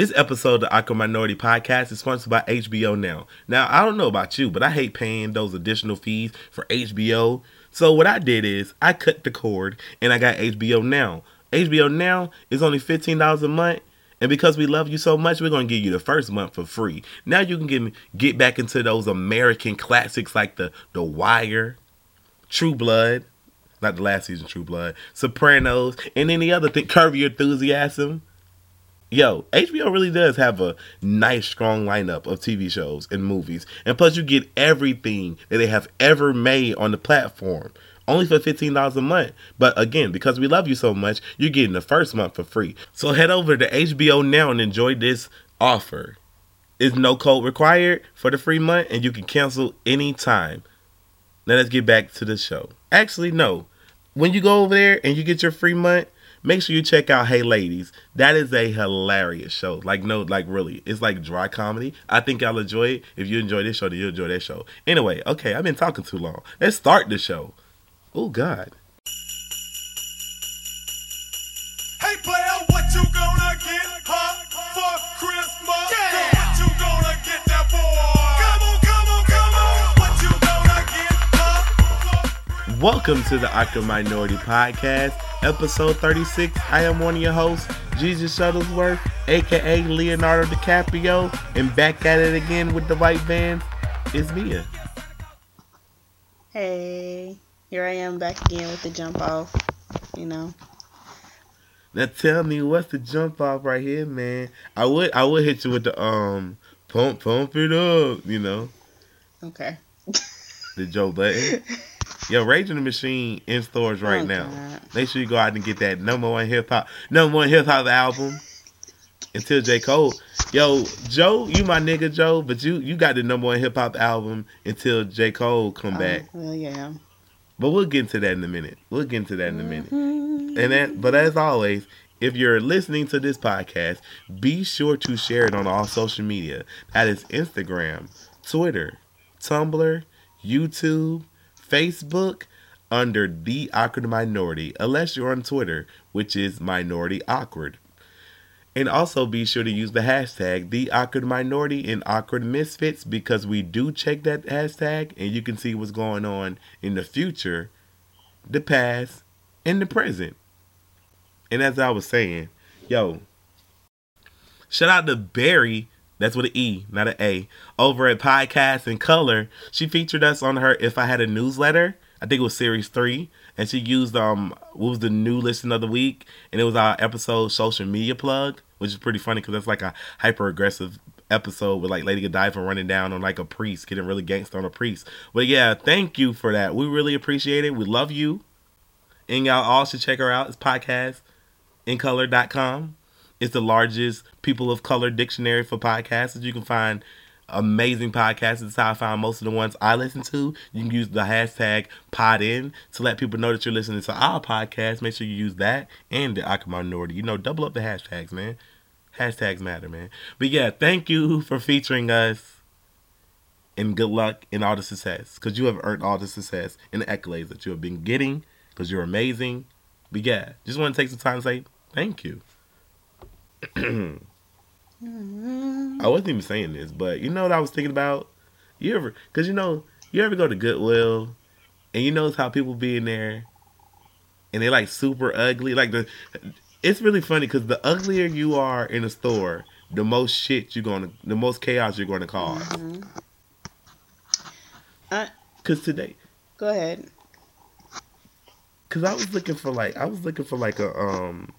This episode of the Awkward Minority Podcast is sponsored by HBO Now. Now, I don't know about you, but I hate paying those additional fees for HBO. So what I did is I cut the cord and I got HBO Now. HBO Now is only $15 a month. And because we love you so much, we're gonna give you the first month for free. Now you can get get back into those American classics like the The Wire, True Blood, not the last season True Blood, Sopranos, and any other thing, Curb Your Enthusiasm yo, HBO really does have a nice, strong lineup of TV shows and movies. And plus, you get everything that they have ever made on the platform. Only for $15 a month. But again, because we love you so much, you're getting the first month for free. So head over to HBO now and enjoy this offer. Is no code required for the free month, and you can cancel anytime. Now let's get back to the show. Actually, no. When you go over there and you get your free month, make sure you check out Hey Ladies. That is a hilarious show. Like no, like really, it's like dry comedy. I think y'all enjoy it. If you enjoy this show, then you'll enjoy that show. Anyway, okay, I've been talking too long. Let's start the show. Oh God. Welcome to the Awkward Minority Podcast, episode 36. I am one of your hosts, Jesus Shuttlesworth, aka Leonardo DiCaprio, and back at it again with the white band is Mia. Hey, here I am back again with the jump off. You know, Now tell me what's the jump off right here, man? I would I would hit you with the um pump pump it up, you know, okay. the Joe Budden. Yo, Rage in the Machine in stores right Oh, now. God. Make sure you go out and get that number one hip hop number one hip hop album. Until J. Cole. Yo, Joe, you my nigga Joe, but you you got the number one hip hop album until J. Cole come back. Oh, well, yeah. But we'll get into that in a minute. We'll get into that in a minute. Mhm. And that, but as always, if you're listening to this podcast, be sure to share it on all social media. That is Instagram, Twitter, Tumblr, YouTube, Facebook, under the awkward minority, unless you're on Twitter, which is minority awkward. And also be sure to use the hashtag the awkward minority and awkward misfits because we do check that hashtag and you can see what's going on in the future, the past, and the present. And as I was saying, yo, shout out to Barry, that's with an E, not an A, over at Podcast in Color. She featured us on her If I Had a Newsletter. I think it was series three. And she used um what was the new listen of the week, and it was our episode social media plug, which is pretty funny because that's like a hyper aggressive episode with like Lady Godiva running down on like a priest, getting really gangster on a priest. But yeah, thank you for that. We really appreciate it. We love you. And y'all all should check her out. It's podcast incolor.com. It's the largest people of color dictionary for podcasts. You can find amazing podcasts. It's how I found most of the ones I listen to. You can use the hashtag podin to let people know that you're listening to our podcast. Make sure you use that and the Awkward Minority. You know, double up the hashtags, man. Hashtags matter, man. But yeah, thank you for featuring us. And good luck in all the success. Because you have earned all the success and the accolades that you have been getting. Because you're amazing. But yeah, just want to take some time to say thank you. I wasn't even saying this, but you know what I was thinking about? You ever, because you know, you ever go to Goodwill and you notice how people be in there and they like super ugly? Like, the, it's really funny because the uglier you are in a store, the most shit you're to, the most chaos you're going to cause. Mhm. I, Because today, go ahead. Cause I was looking for like I was looking for like a um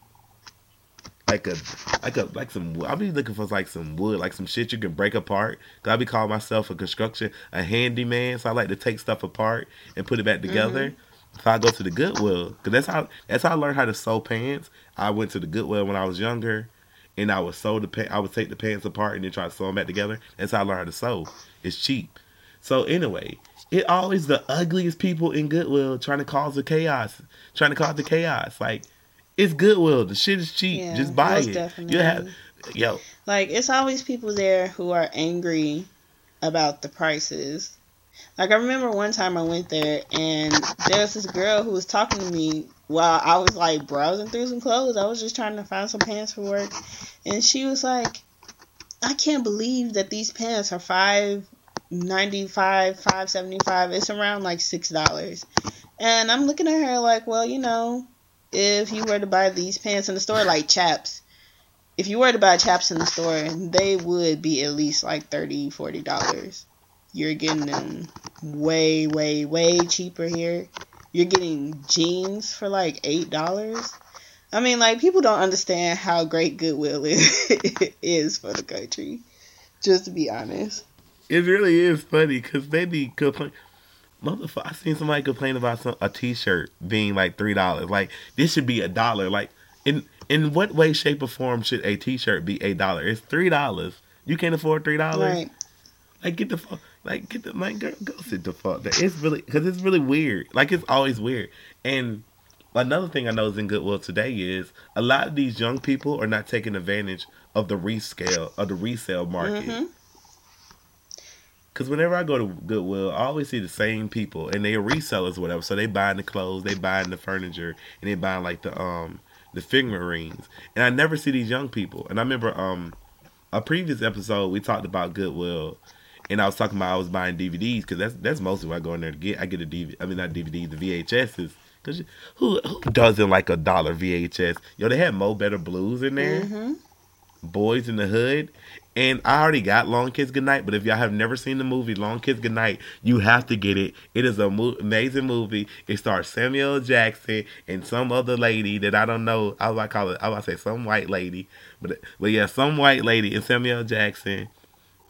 like a like a like some. I'll be looking for like some wood, like some shit you can break apart. Cause I be calling myself a construction a handyman, so I like to take stuff apart and put it back together. Mm-hmm. So I go to the Goodwill, cause that's how that's how I learned how to sew pants. I went to the Goodwill when I was younger, and I would sew the pa- I would take the pants apart and then try to sew them back together. That's how I learned how to sew. It's cheap. So anyway, it always the ugliest people in Goodwill trying to cause the chaos, trying to cause the chaos. Like it's Goodwill. The shit is cheap. Yeah, Just buy it. definitely. You have yo. Like, it's always people there who are angry about the prices. Like, I remember one time I went there and there was this girl who was talking to me while I was like browsing through some clothes. I was just trying to find some pants for work. And she was like, I can't believe that these pants are five ninety five, five seventy five. It's around like six dollars. And I'm looking at her like, well, you know, if you were to buy these pants in the store, like chaps, if you were to buy chaps in the store, they would be at least like 30 40 dollars. You're getting them way, way, way cheaper here. You're getting jeans for like eight dollars. I mean, like people don't understand how great Goodwill is, is for the country. Just to be honest. It really is funny because they be complain. Motherfucker, I seen somebody complain about some, a T-shirt being like three dollars. Like this should be a dollar. Like in in what way, shape, or form should a T-shirt be a dollar? It's three dollars. You can't afford three dollars. Right. Like get the fuck. Like get the like girl, go sit the fuck. down. It's really because it's really weird. Like it's always weird. And another thing I know is in Goodwill today is a lot of these young people are not taking advantage of the rescale of the resale market. Mhm. Cause whenever I go to Goodwill, I always see the same people, and they are resellers, or whatever. So they buying the clothes, they buying the furniture, and they buying like the um the figurines. And I never see these young people. And I remember um a previous episode we talked about Goodwill, and I was talking about I was buying DVDs because that's that's mostly what I go in there to get. I get a DVD, I mean not DVD, the VHSs. Cause who who doesn't like a dollar VHS? Yo, they had Mo Better Blues in there. Mhm. Boyz n the Hood. And I already got Long Kiss Goodnight, but if y'all have never seen the movie Long Kiss Goodnight, you have to get it. It is a mo- amazing movie. It stars Samuel Jackson and some other lady that I don't know. I was to call it. I was say some white lady, but but yeah, some white lady and Samuel Jackson.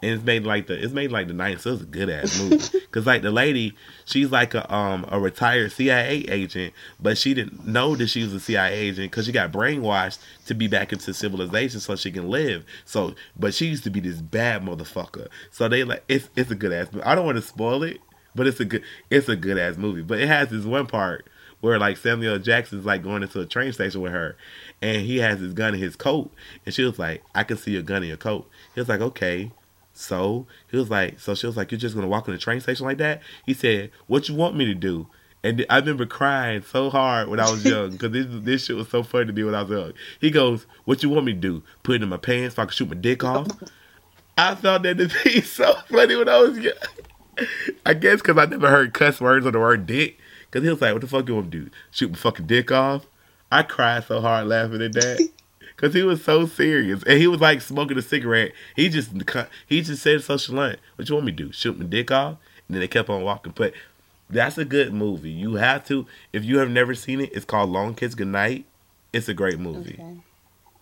And it's made like the it's made like the night, so it's a good ass movie. Cause like the lady, she's like a um a retired CIA agent, but she didn't know that she was a CIA agent because she got brainwashed to be back into civilization so she can live. So, but she used to be this bad motherfucker. So they like it's it's a good ass. movie. I don't want to spoil it, but it's a good it's a good ass movie. But it has this one part where like Samuel. Jackson's like going into a train station with her, and he has his gun in his coat, and she was like, "I can see your gun in your coat." He was like, "Okay." So he was like, so she was like, you're just gonna walk in the train station like that? He said, what you want me to do? And I remember crying so hard when I was young because this this shit was so funny to me when I was young. He goes, "What you want me to do? Put it in my pants so I can shoot my dick off?" I thought that to be so funny when I was young. I guess because I never heard cuss words or the word dick. Because he was like, "What the fuck you want me to do? Shoot my fucking dick off?" I cried so hard laughing at that. Cause he was so serious, and he was like smoking a cigarette. He just he just said social lunch. What you want me to do? Shoot my dick off? And then they kept on walking. But that's a good movie. You have to. If you have never seen it, it's called Long Kiss Goodnight. It's a great movie. Okay.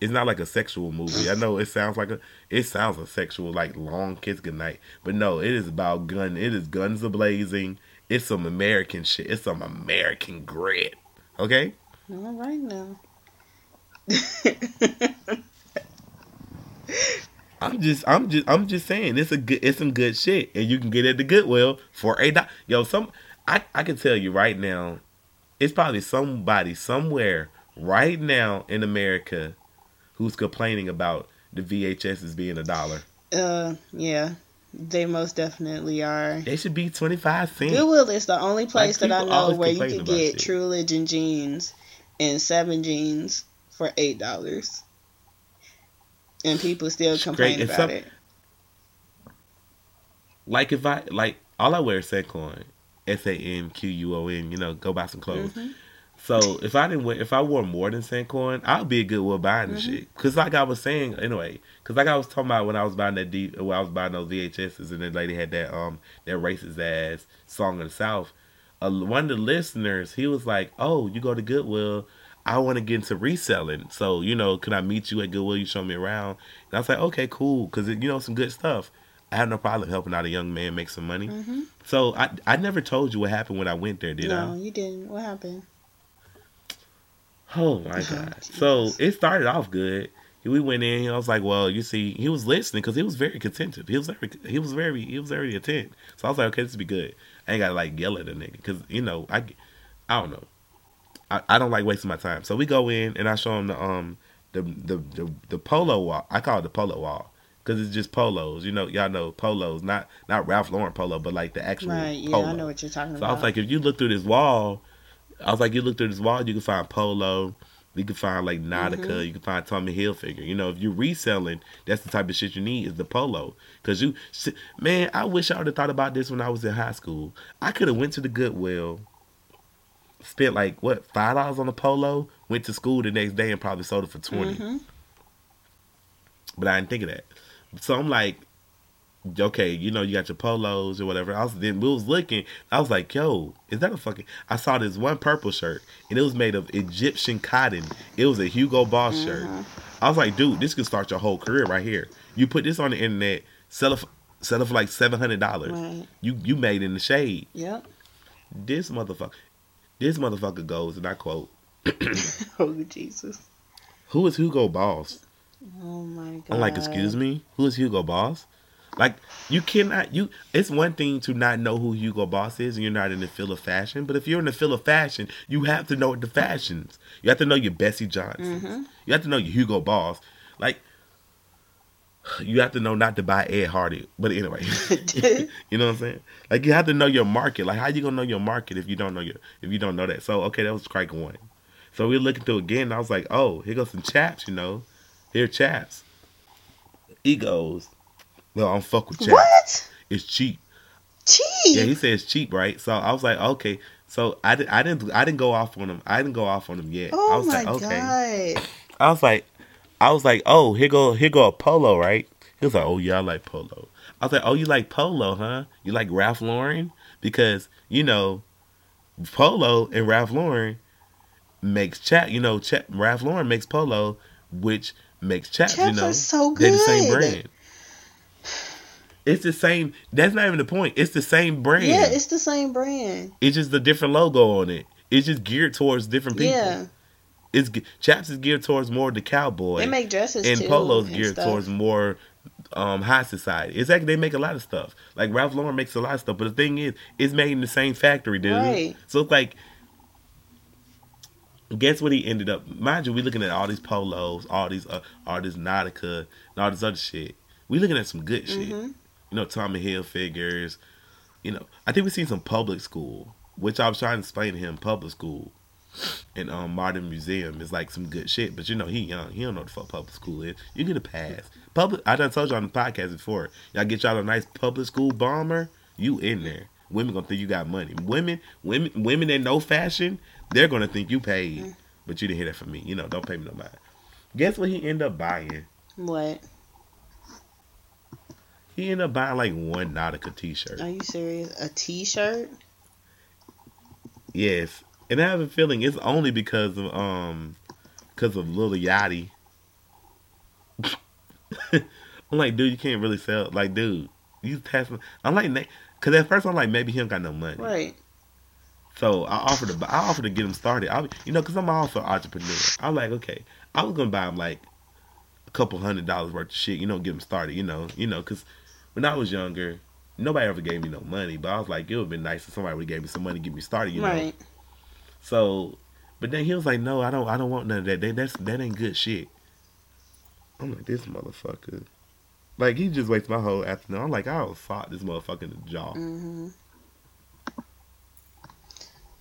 It's not like a sexual movie. I know it sounds like a it sounds a sexual like Long Kiss Goodnight, but no, it is about gun. It is guns a blazing. It's some American shit. It's some American grit. Okay. All right now. I'm just, I'm just, I'm just saying, it's a good, it's some good shit, and you can get it at the Goodwill for a dollar. Yo, some, I, I can tell you right now, it's probably somebody somewhere right now in America who's complaining about the VHS being a dollar. uh, yeah, they most definitely are. They should be twenty five cents. Goodwill is the only place that I know where you can get shit. True Religion jeans and seven jeans for eight dollars, and people still complain. About some- it. Like if I like all I wear is Sanquon, S A N Q U O N. You know, go buy some clothes. Mhm. So if I didn't, wear, if I wore more than Sanquon, I'd be a Goodwill buying the Mhm. shit. Cause like I was saying anyway, cause like I was talking about when I was buying that D, when I was buying those VHSs, and the lady had that um that racist ass song of the South. Uh, one of the listeners, he was like, "Oh, you go to Goodwill." I want to get into reselling, so you know, can I meet you at Goodwill? You show me around, and I was like, okay, cool, because you know some good stuff. I have no problem helping out a young man make some money. Mhm. So I I never told you what happened when I went there, did no, I? No, you didn't. What happened? Oh my god! So it started off good. We went in. I was like, "Well, you see, he was listening because he was very contented. He was very, he was very, he was very attentive." So I was like, "Okay, this will be good." I ain't gotta like yell at a nigga because you know I, I don't know. I, I don't like wasting my time. So we go in and I show him the um the the the, the polo wall. I call it the polo wall because it's just polos. You know, y'all know polos, not not Ralph Lauren polo, but like the actual Right. Yeah, polo. I know what you're talking So about. I was like, if you look through this wall, I was like, you look through this wall, you can find polo, You can find like Nautica. Mm-hmm. You can find Tommy Hilfiger. You know, if you're reselling, that's the type of shit you need is the polo. Cause you, man, I wish I would have thought about this when I was in high school. I could have went to the Goodwill, spent like what five dollars on a polo, went to school the next day and probably sold it for 20 hmm But I didn't think of that. So I'm like, okay, you know, you got your polos or whatever. I was then we was looking. I was like, yo, is that a fucking? I saw this one purple shirt and it was made of Egyptian cotton. It was a Hugo Boss shirt. I was like, dude, this could start your whole career right here. You put this on the internet, sell it, for- sell it for like seven hundred dollars. Right. You you made in the shade. Yep. This motherfucker, this motherfucker goes and I quote, Oh Jesus. "Who is Hugo Boss?" Oh my god. I'm like, excuse me, who is Hugo Boss? Like, you cannot. You. It's one thing to not know who Hugo Boss is, and you're not in the field of fashion. But if you're in the field of fashion, you have to know the fashions. You have to know your Betsey Johnson. Mhm. You have to know your Hugo Boss. Like, you have to know not to buy Ed Hardy. But anyway, you know what I'm saying? Like, you have to know your market. Like, how you gonna know your market if you don't know your if you don't know that? So okay, that was strike one. So we are looking through again. And I was like, oh, here goes some chaps. You know, here chaps. Egos. no, I'm fuck with chaps. What? It's cheap. Cheap. Yeah, he says cheap, right? So I was like, okay. So I didn't, I didn't, I didn't go off on him. I didn't go off on him yet. I oh was my like, okay. god. I was like, I was like, oh, here go, here go a polo, right? He was like, oh yeah, I like polo. I was like, oh, you like polo, huh? You like Ralph Lauren because you know, polo and Ralph Lauren makes chat. You know, chat, Ralph Lauren makes polo, which makes chaps. you know, are so they're the same brand. It's the same. That's not even the point. It's the same brand. Yeah, it's the same brand. It's just a different logo on it. It's just geared towards different people. Yeah. It's chaps is geared towards more the cowboy, They make dresses and too. polos and geared stuff. towards more um, high society. It's like they make a lot of stuff. Like Ralph Lauren makes a lot of stuff, but the thing is, it's made in the same factory, dude. Right. So it's like, guess what he ended up? Mind you, we looking at all these polos, all these uh, all this Nautica, and all this other shit. We looking at some good shit. Mhm. You know, Tommy Hilfigers. You know, I think we seen some public school, which I was trying to explain to him. Public school and um modern museum is like some good shit. But you know, he young. He don't know what the fuck public school is. You get a pass. Public. I done told y'all on the podcast before. Y'all get y'all a nice public school bomber. You in there. Women gonna think you got money. Women, women, women that know fashion, they're gonna think you paid. But you didn't hear that from me. You know, don't pay me no mind. Guess what he end up buying? What? He ended up buying like one Nautica t-shirt. Are you serious? A T-shirt? Yes, and I have a feeling it's only because of um, because of Lil Yachty. I'm like, dude, you can't really sell. Like, dude, you testing. I'm like, because at first I'm like, maybe he don't got no money. Right. So I offered to, I offered to get him started. I, you know, because I'm also an entrepreneur. I'm like, okay, I was gonna buy him like a couple hundred dollars worth of shit. You know, get him started. You know, you know, because when I was younger, nobody ever gave me no money. But I was like, it would have been nice if somebody would gave me some money to get me started. You know. So, but then he was like, "No, I don't. I don't want none of that. That that's that ain't good shit." I'm like, this motherfucker. Like he just wasted my whole afternoon. I'm like, I will fought this motherfucker in the jaw. hmm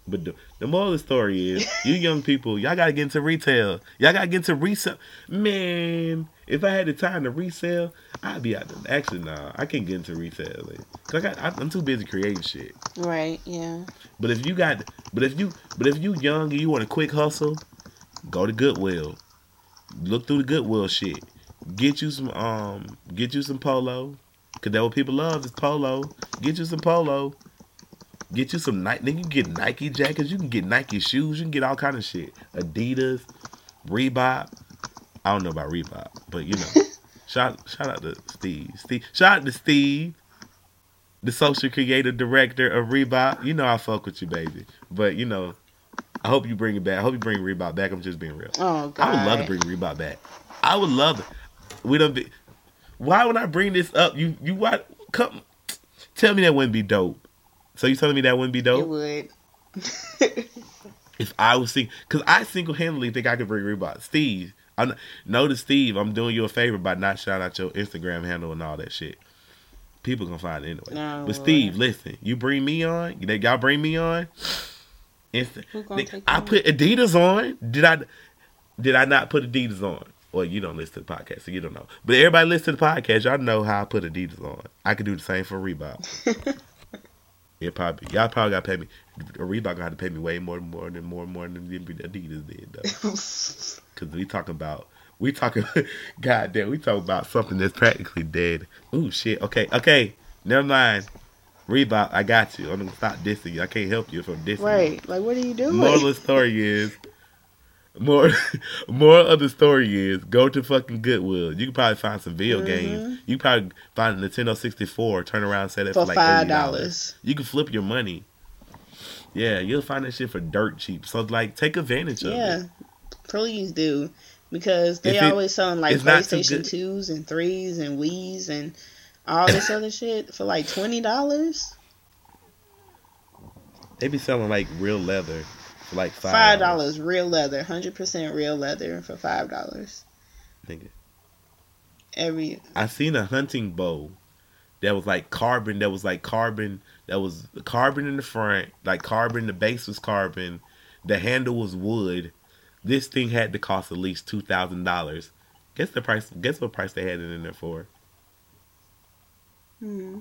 But the, the moral of the story is, you young people, y'all gotta get into retail. Y'all gotta get into resell. Man, if I had the time to resell, I'd be out there. Actually, nah, I can't get into reselling. Cause I got, I, I'm too busy creating shit. Right. Yeah. But if you got, but if you, but if you young and you want a quick hustle, go to Goodwill. Look through the Goodwill shit. Get you some, um, get you some polo, cause that what people love is polo. Get you some polo. Get you some Nike. Then you can get Nike jackets. You can get Nike shoes. You can get all kind of shit. Adidas, Reebok. I don't know about Reebok, but you know, shout shout out to Steve. Steve, shout out to Steve the social creative director of Reebok. You know I fuck with you, baby. But you know, I hope you bring it back. I hope you bring Reebok back. I'm just being real. Oh God. I would love to bring Reebok back. I would love it. We don't be. Why would I bring this up? You you what? Come, tell me that wouldn't be dope. So you telling me that wouldn't be dope? It would. if I was sing? Because I single handedly think I could bring Reebok. Steve, I notice Steve. I'm doing you a favor by not shouting out your Instagram handle and all that shit. People gonna find it anyway. No, but Lord. Steve, listen, you bring me on. You y'all bring me on. Instant. Who gonna Nigga, take I put Adidas on. Did I? Did I not put Adidas on? Well, you don't listen to the podcast, so you don't know. But everybody listen to the podcast. Y'all know how I put Adidas on. I could do the same for Reebok. yeah, probably. Y'all probably got to pay me. Reebok gonna have to pay me way more, more than more, and more than Adidas did, though. Because we talking about, we talking, goddamn, we talking about something that's practically dead. Ooh, shit. Okay, okay. Never mind. Reebok, I got you. I'm gonna stop dissing you. I can't help you from dissing you. right. Like, what are you doing? Moral of the story is more more of the story is go to fucking Goodwill. You can probably find some video mm-hmm. games. You can probably find a Nintendo 64, turn around and sell it for, for like five dollars. You can flip your money. Yeah, you'll find that shit for dirt cheap. So like take advantage of Yeah, it. Yeah, please do because they it- always selling like it's not too PlayStation twos and threes and Wii's and all this other shit for like twenty dollars. They be selling like real leather for like five Five dollars real leather, hundred percent real leather for five dollars. Nigga. Every I seen a hunting bow that was like carbon. That was like carbon. That was carbon in the front, like carbon. The base was carbon. The handle was wood. This thing had to cost at least two thousand dollars. Guess the price. Guess what price they had it in there for? hmm,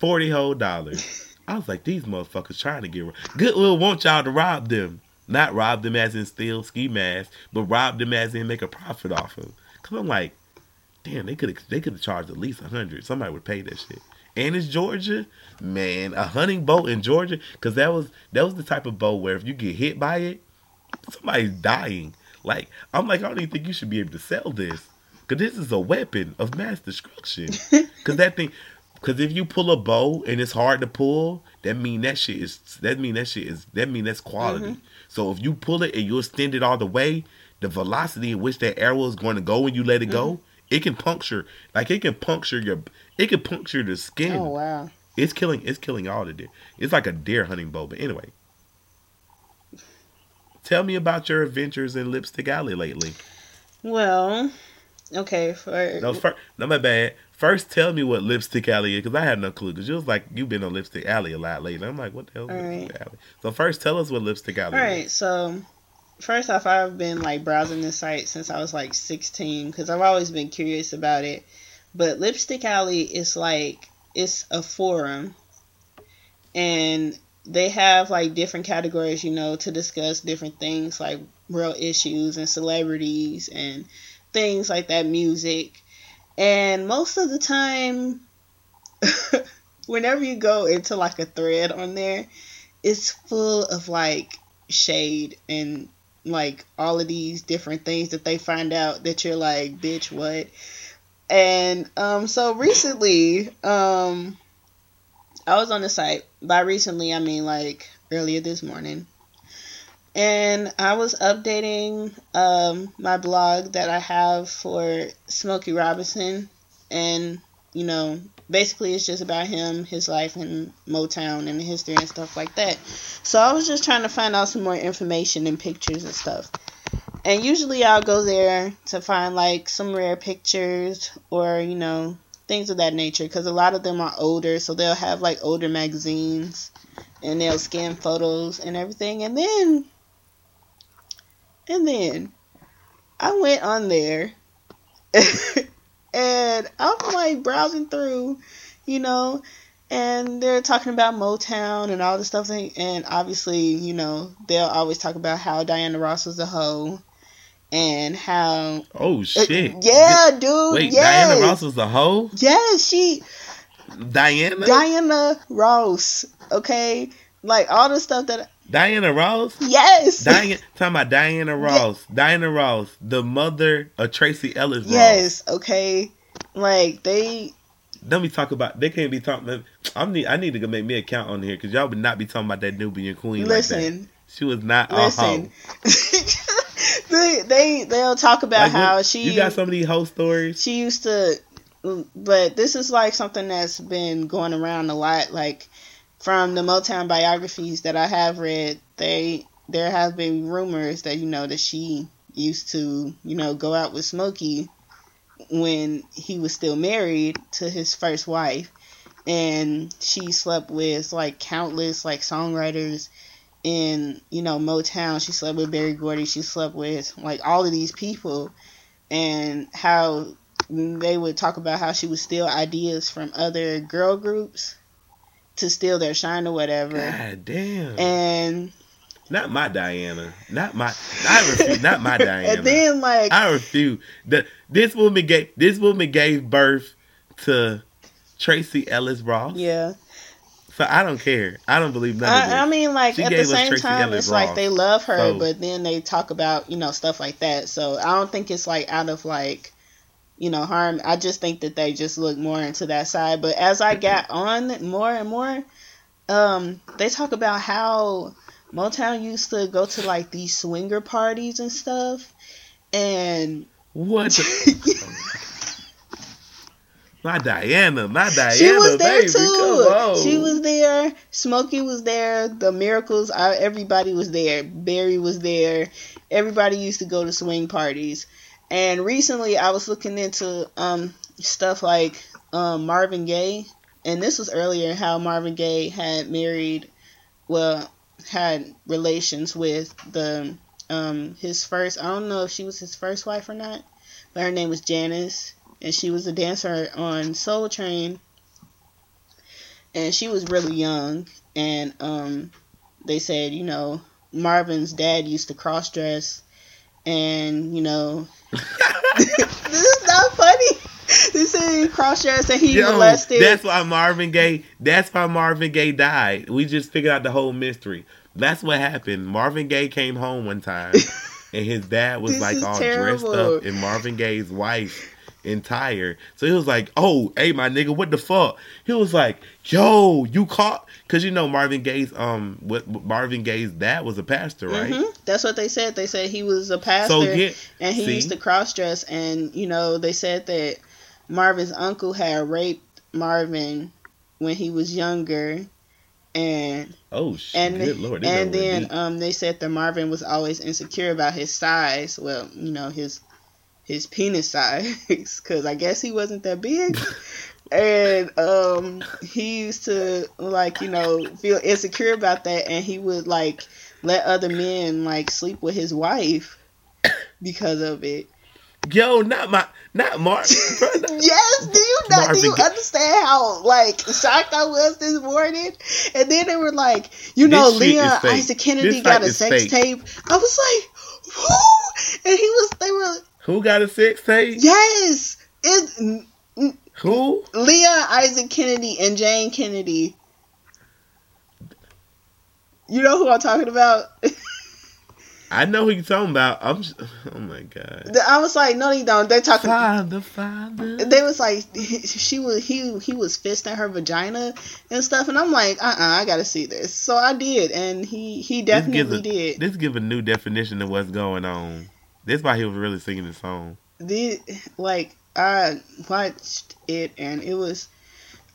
Forty whole dollars. I was like, these motherfuckers trying to get Goodwill want y'all to rob them. Not rob them as in steal ski masks, but rob them as in make a profit off of them. Cause I'm like, damn, they could have they could have charged at least a hundred. Somebody would pay that shit. And it's Georgia, man, a hunting boat in Georgia, cause that was that was the type of boat where if you get hit by it, somebody's dying. Like I'm like, I don't even think you should be able to sell this, cause this is a weapon of mass destruction. Cause that thing, cause if you pull a bow and it's hard to pull, that mean that shit is that mean that shit is that mean that's quality. Mm-hmm. So if you pull it and you extend it all the way, the velocity in which that arrow is going to go when you let it go, mm-hmm. It can puncture like it can puncture your it can puncture the skin. oh wow. It's killing it's killing all the deer. It's like a deer hunting bow. But anyway. Tell me about your adventures in Lipstick Alley lately. Well, okay. For No, first, no, my bad. First, tell me what Lipstick Alley is, because I had no clue. Because you was like, you've been on Lipstick Alley a lot lately. I'm like, what the hell All Lipstick Alley? So first, tell us what Lipstick Alley All is. right, so first off, I've been like browsing this site since I was like 16 because I've always been curious about it. But Lipstick Alley is like it's a forum, and they have like different categories, you know, to discuss different things like real issues and celebrities and things like that, music. And most of the time, whenever you go into like a thread on there, it's full of like shade and like all of these different things that they find out that you're like, bitch, what? And um, so recently, um, I was on the site. By recently, I mean like earlier this morning. And I was updating um, my blog that I have for Smokey Robinson. And, you know, basically it's just about him, his life in Motown and the history and stuff like that. So I was just trying to find out some more information and pictures and stuff. And usually I'll go there to find like some rare pictures or, you know, things of that nature because a lot of them are older, so they'll have like older magazines and they'll scan photos and everything. And then, and then I went on there and I'm like browsing through, you know, and they're talking about Motown and all this stuff. And obviously, you know, they'll always talk about how Diana Ross was a hoe and how. Oh shit! Uh, yeah, dude. Wait, yes. Diana Ross was a hoe. Yes, she Diana. Diana Ross. Okay, like all the stuff that. Diana Ross. Yes. Diana. Talking about Diana Ross. Diana Ross, the mother of Tracee Ellis. Ross. Yes. Okay. Like they. Let me talk about. They can't be talking. I need. I need to go make me a count on here because y'all would not be talking about that Nubian queen. like. Listen. she was not a Listen. they they they'll talk about Like, how she You got some of these hoe stories. she used to but this is like something that's been going around a lot like from the Motown biographies that I have read they there have been rumors that you know that she used to you know go out with Smokey when he was still married to his first wife and she slept with like countless like songwriters in you know Motown. She slept with Berry Gordy. She slept with like all of these people, and how they would talk about how she would steal ideas from other girl groups to steal their shine or whatever. God damn. And not my Diana. Not my. I refuse. Not my Diana. and then like I refuse. The, this woman gave. This woman gave birth to Tracee Ellis Ross. yeah. So I don't care. I don't believe none of this. I, I mean, like She at the same time, Ellis it's like they love her, So- but then they talk about you know stuff like that. So I don't think it's like out of like you know harm. I just think that they just look more into that side. But as I got on more and more, um, they talk about how Motown used to go to like these swinger parties and stuff, and what? My Diana. My Diana. she was there baby. Too. She was there. Smokey was there. The Miracles. I, everybody was there. Berry was there. Everybody used to go to swing parties. And recently, I was looking into um stuff like um, Marvin Gaye, and this was earlier how Marvin Gaye had married, well, had relations with the um his first. I don't know if she was his first wife or not, but her name was Janice and she was a dancer on Soul Train. And she was really young, and um, they said, you know, Marvin's dad used to cross dress, and you know, this is not funny. They said he cross dress and he Yo, molested. that's why Marvin Gaye. That's why Marvin Gaye died. We just figured out the whole mystery. That's what happened. Marvin Gaye came home one time, and his dad was like all dressed up in Marvin Gaye's wife entire. So he was like, "Oh, hey, my nigga, what the fuck?" He was like, "Yo, you caught?" Because you know Marvin Gaye's um, what Marvin Gaye's dad was a pastor, right? Mhm. That's what they said. They said he was a pastor. So yeah, and he see? used to cross dress and you know they said that marvin's uncle had raped marvin when he was younger and oh shit, and good lord, and then deep. um they said that marvin was always insecure about his size well you know his his penis size because i guess he wasn't that big and um he used to like you know feel insecure about that and he would like let other men like sleep with his wife because of it yo, not my, not Marvin. Yes, do you not do you understand how like shocked I was this morning? And then they were like, you know, This shit is Leon. Isaac Kennedy This got a sex fake. tape. I was like, who? And he was they were Who got a sex tape? yes. It's Who? Leon Isaac Kennedy and Jayne Kennedy. You know who I'm talking about? I know who you're talking about. I'm. Just, oh my god. I was like, no, they don't. They're talking. Father, father. they was like she was he he was fisting her vagina and stuff and i'm like uh-uh i gotta see this so i did and he he This definitely a, did This give a new definition of what's going on. This why he was really singing the song. the like i watched it and it was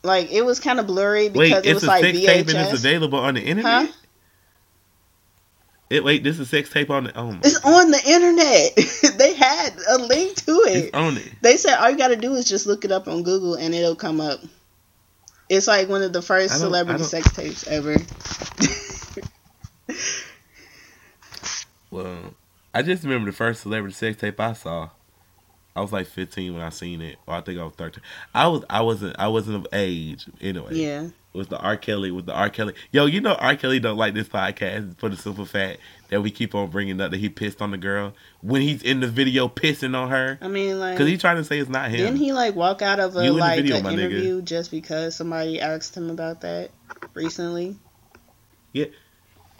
like it was kind of blurry because Wait, it it's was a like sex tape and it's available on the internet. Huh? It, wait, this is sex tape on the. Oh my. it's on the internet they had a link to it It's on it. they said all you gotta do is just look it up on google and it'll come up it's like one of the first celebrity sex tapes ever Well, I just remember the first celebrity sex tape I saw. I was like 15 when I seen it, or I think I was 13. I was I wasn't I wasn't of age anyway. yeah It was the R. Kelly with the R. Kelly. Yo, you know R. Kelly don't like this podcast for the simple fact that we keep on bringing up that he pissed on the girl when he's in the video pissing on her i mean like because he's trying to say it's not him. Didn't he like walk out of a You like video, an my nigga. interview just because somebody asked him about that recently? Yeah,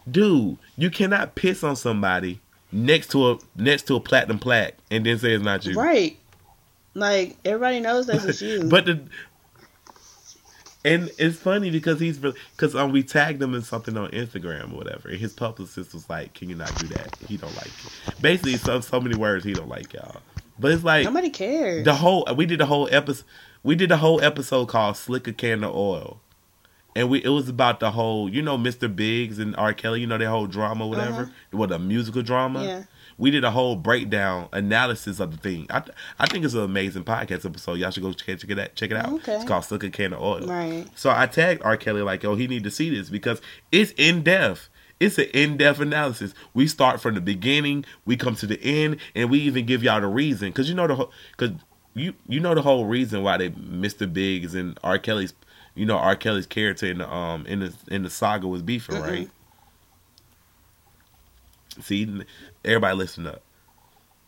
dude, you cannot piss on somebody next to a next to a platinum plaque and then say it's not you. Right. Like everybody knows that it's you. But the and it's funny because he's because um we tagged him in something on Instagram or whatever. And his publicist was like, "Can you not do that? He don't like it." Basically, so so many words he don't like y'all. But it's like nobody cares. the whole we did a whole episode. We did a whole episode called "Slick a Can of Oil," and we it was about the whole you know Mr. Biggs and R. Kelly. You know their whole drama, whatever. What a musical drama. Uh-huh. yeah. We did a whole breakdown analysis of the thing. I I think it's an amazing podcast episode. Y'all should go check, check it out. Check it out. Okay. It's called "Slick a Can of Oil." Right. So I tagged R. Kelly like, "Oh, he need to see this because it's in depth. It's an in-depth analysis. We start from the beginning, we come to the end, and we even give y'all the reason. Cause you know the whole, cause you you know the whole reason why they Mr. Biggs and R. Kelly's, you know R. Kelly's character in the um in the in the saga was beefing, Mm-mm. right? See, everybody listen up.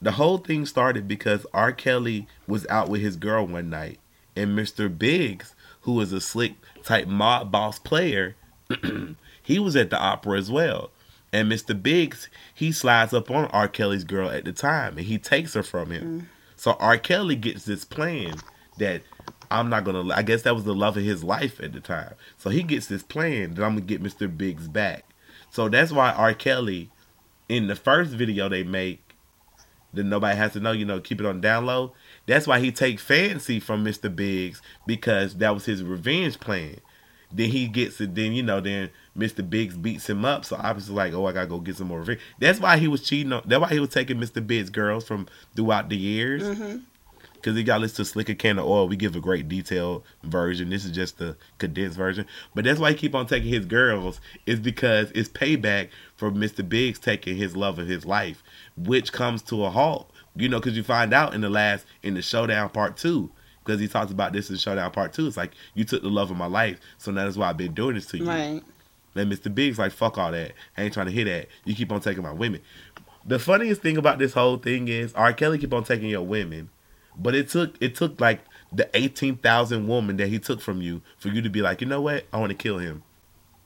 The whole thing started because R. Kelly was out with his girl one night, and Mr. Biggs, who was a slick type mob boss player, he was at the opera as well. And Mr. Biggs, he slides up on R. Kelly's girl at the time, and he takes her from him. So R. Kelly gets this plan that I'm not gonna. I guess that was the love of his life at the time. So he gets this plan that I'm gonna get Mr. Biggs back. So that's why R. Kelly, in the first video they make, that nobody has to know, you know, keep it on download. That's why he take fancy from Mr. Biggs because that was his revenge plan. Then he gets it. Then you know, then Mr. Biggs beats him up. So obviously, like, oh, I gotta go get some more revenge. That's why he was cheating. On, that's why he was taking Mr. Biggs girls from throughout the years. Mm-hmm. Because he got listen to Slicker Can of Oil. We give a great detailed version. This is just the condensed version. But that's why he keep on taking his girls. Is because it's payback for Mr. Biggs taking his love of his life, which comes to a halt. You know, because you find out in the last in the showdown part two. Because he talks about this in Showdown Part Two. It's like you took the love of my life, so that's why I've been doing this to you. Right. And Mr. Biggs like, fuck all that. I ain't trying to hear that. You keep on taking my women. The funniest thing about this whole thing is R. Kelly keep on taking your women. But it took it took like the eighteen thousand woman that he took from you for you to be like, you know what? I want to kill him.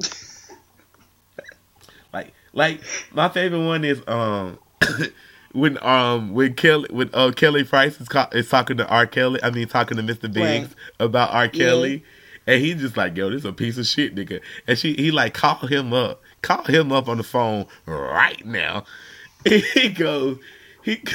like like my favorite one is um when um when Kelly when uh, Kelly Price is, is talking to R. Kelly, I mean talking to Mr. Biggs Right. about R. Kelly. And he's just like, yo, this a piece of shit, nigga. And she, he like, call him up, call him up on the phone right now. And he goes, he,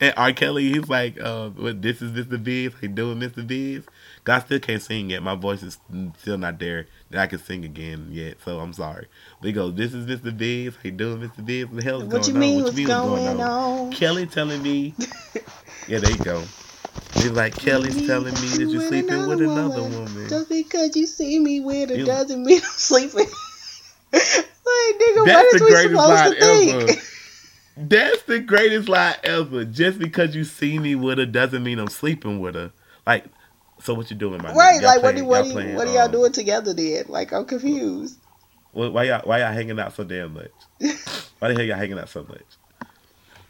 and R. Kelly, he's like, uh, what, this is Mr. Biggs. How you doing, Mr. Biggs? 'Cause God still can't sing yet. My voice is still not there that I can sing again yet. So I'm sorry. But he goes, this is Mr. Biggs. How you doing, Mr. Biggs? What the hell is What you mean? on? What's going on? Kelly telling me. yeah, there you go. He's like, Kelly's telling me that you're sleeping with another woman. Just because you see me with her doesn't mean I'm sleeping. like, nigga, what That's is the we supposed to think? ever. That's the greatest line ever. Just because you see me with her doesn't mean I'm sleeping with her. Like, so what you doing, my right? Like, what, playing- do, what, do, playing, what are y'all um, doing together then? Like, I'm confused. Why, why y'all why y'all hanging out so damn much? why the hell y'all hanging out so much?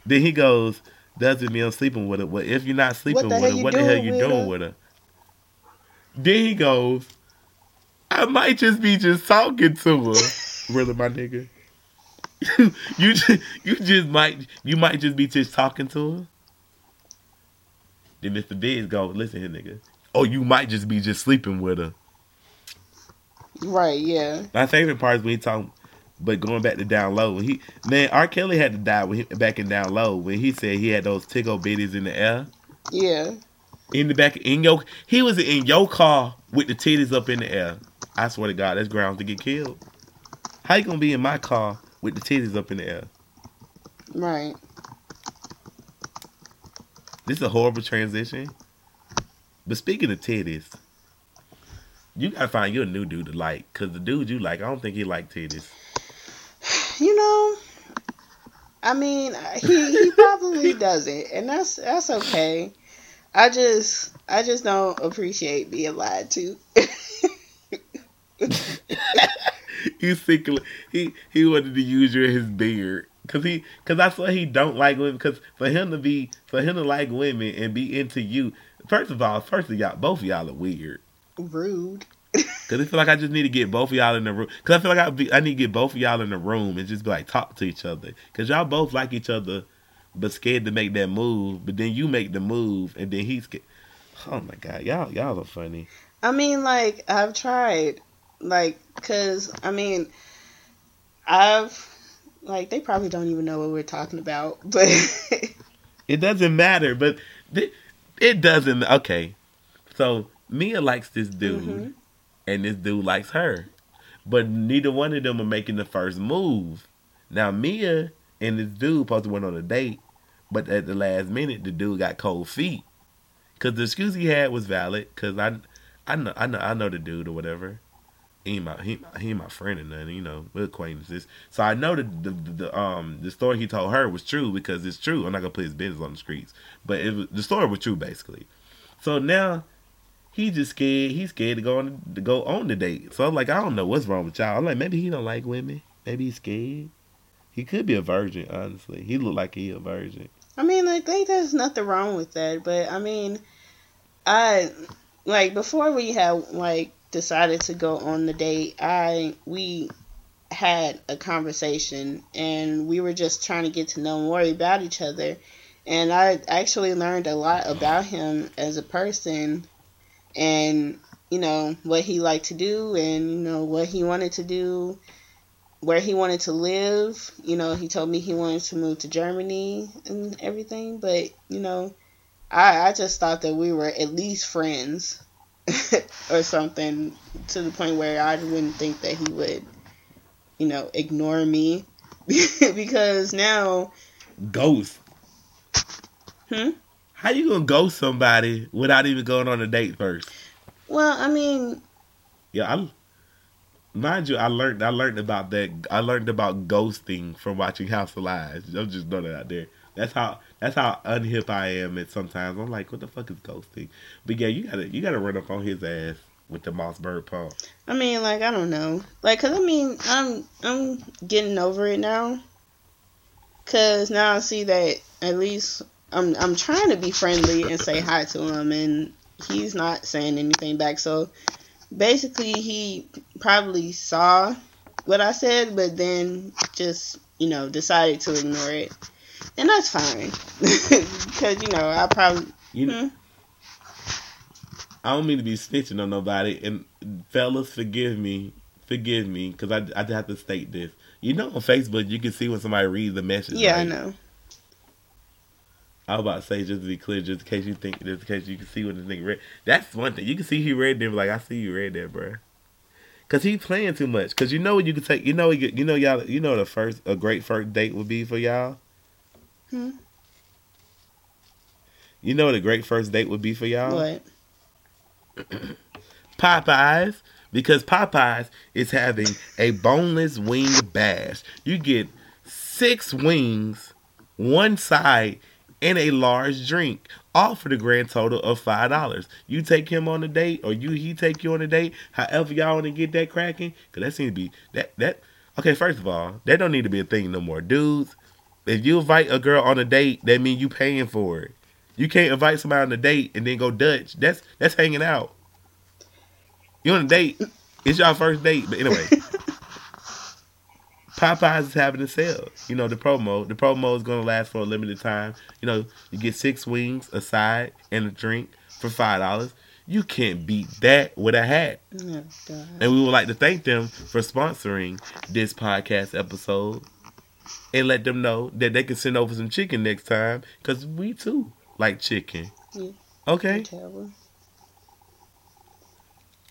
Then he goes, doesn't mean I'm sleeping with her. Well, if you're not sleeping with her, what the hell you doing her? with her? Then he goes, I might just be just talking to her. really, my nigga? you just you just might you might just be just talking to her. Then Mr. Biggs go, listen here, nigga. Oh, you might just be just sleeping with her. Right? Yeah. My favorite part is when he talk, but going back to down low. When he man, R. Kelly had to die when he, back in down low when he said he had those tickle bitties in the air Yeah. in the back in your. He was in your car with the titties up in the air. I swear to God, that's grounds to get killed. How you gonna be in my car with the titties up in the air? Right. This is a horrible transition. But speaking of titties, you gotta find you a new dude to like, cause the dude you like, I don't think he like titties. You know, I mean, he he probably doesn't, and that's that's okay. I just I just don't appreciate being lied to. He's sickly. He he wanted to use your his beard because he because I saw he don't like women because for him to be for him to like women and be into you. First of all, first of y'all, both of y'all are weird. Rude. Cause I feel like I just need to get both of y'all in the room. Cause I feel like I, be, I need to get both of y'all in the room and just be like talk to each other. Cause y'all both like each other, but scared to make that move. But then you make the move, and then he's. Oh my god, y'all y'all are funny. I mean, like I've tried, like, cause I mean, I've like they probably don't even know what we're talking about, but It doesn't matter, but it doesn't. Okay, so Mia likes this dude, Mhm. And this dude likes her, but neither one of them are making the first move. Now Mia and this dude supposed to went on a date, but at the last minute, the dude got cold feet. Cause the excuse he had was valid. Cause I, I know, I know, I know the dude or whatever. he my he, he my friend or nothing, you know, we're acquaintances. So I know that the, the, the um the story he told her was true because it's true. I'm not gonna put his business on the streets, but it was, the story was true basically. So now he just scared. He's scared to go on to go on the date. So I'm like, I don't know what's wrong with y'all. I'm like, maybe he don't like women. Maybe he's scared. He could be a virgin, honestly. He look like he a virgin. I mean, like, think there's nothing wrong with that, but I mean, I like before we had like decided to go on the date, I we had a conversation and we were just trying to get to know more about each other, and I actually learned a lot about him as a person, and you know what he liked to do, and you know what he wanted to do where he wanted to live. You know, he told me he wanted to move to Germany and everything. But you know, I I just thought that we were at least friends or something to the point where I wouldn't think that he would, you know, ignore me because now. Ghost. Hmm. How you gonna ghost somebody without even going on a date first? Well, I mean, Yeah, I mind you, I learned I learned about that. I learned about ghosting from watching House of Lies. I'm just throwing it out there. That's how that's how unhip I am. And sometimes I'm like, what the fuck is ghosting? But yeah, you gotta you gotta run up on his ass with the Mossberg pump. I mean, like I don't know, like, cause I mean, I'm I'm getting over it now. Cause now I see that at least I'm I'm trying to be friendly and say hi to him, and he's not saying anything back. So basically, he probably saw what I said, but then just you know decided to ignore it, and that's fine. Because you know I probably You know, hmm? I don't mean to be snitching on nobody. And fellas, forgive me, forgive me, because I I have to state this. You know, on Facebook, you can see when somebody reads the message. yeah I know. I was about to say just to be clear, just in case you think, just in case you can see what this nigga read. That's one thing you can see he read them like I see you read that, bro. Cause he playing too much. Cause you know what you can take. You know you you know y'all. You know the first a great first date would be for y'all. Hmm. You know what a great first date would be for y'all. What? Popeyes because Popeyes is having a boneless wing bash. You get six wings, one side, and a large drink, all for the grand total of five dollars. You take him on a date, or you he take you on a date. However y'all want to get that cracking, cause that seems to be that that. Okay, first of all, that don't need to be a thing no more, dudes. If you invite a girl on a date, that means you paying for it. You can't invite somebody on a date and then go Dutch. That's that's hanging out. You on a date. It's your first date. But anyway. Popeyes is having a sale. You know, the promo. The promo is gonna last for a limited time. You know, you get six wings, a side, and a drink for five dollars. You can't beat that with a hat. Oh, And we would like to thank them for sponsoring this podcast episode and let them know that they can send over some chicken next time because we too like chicken. Yeah. Okay?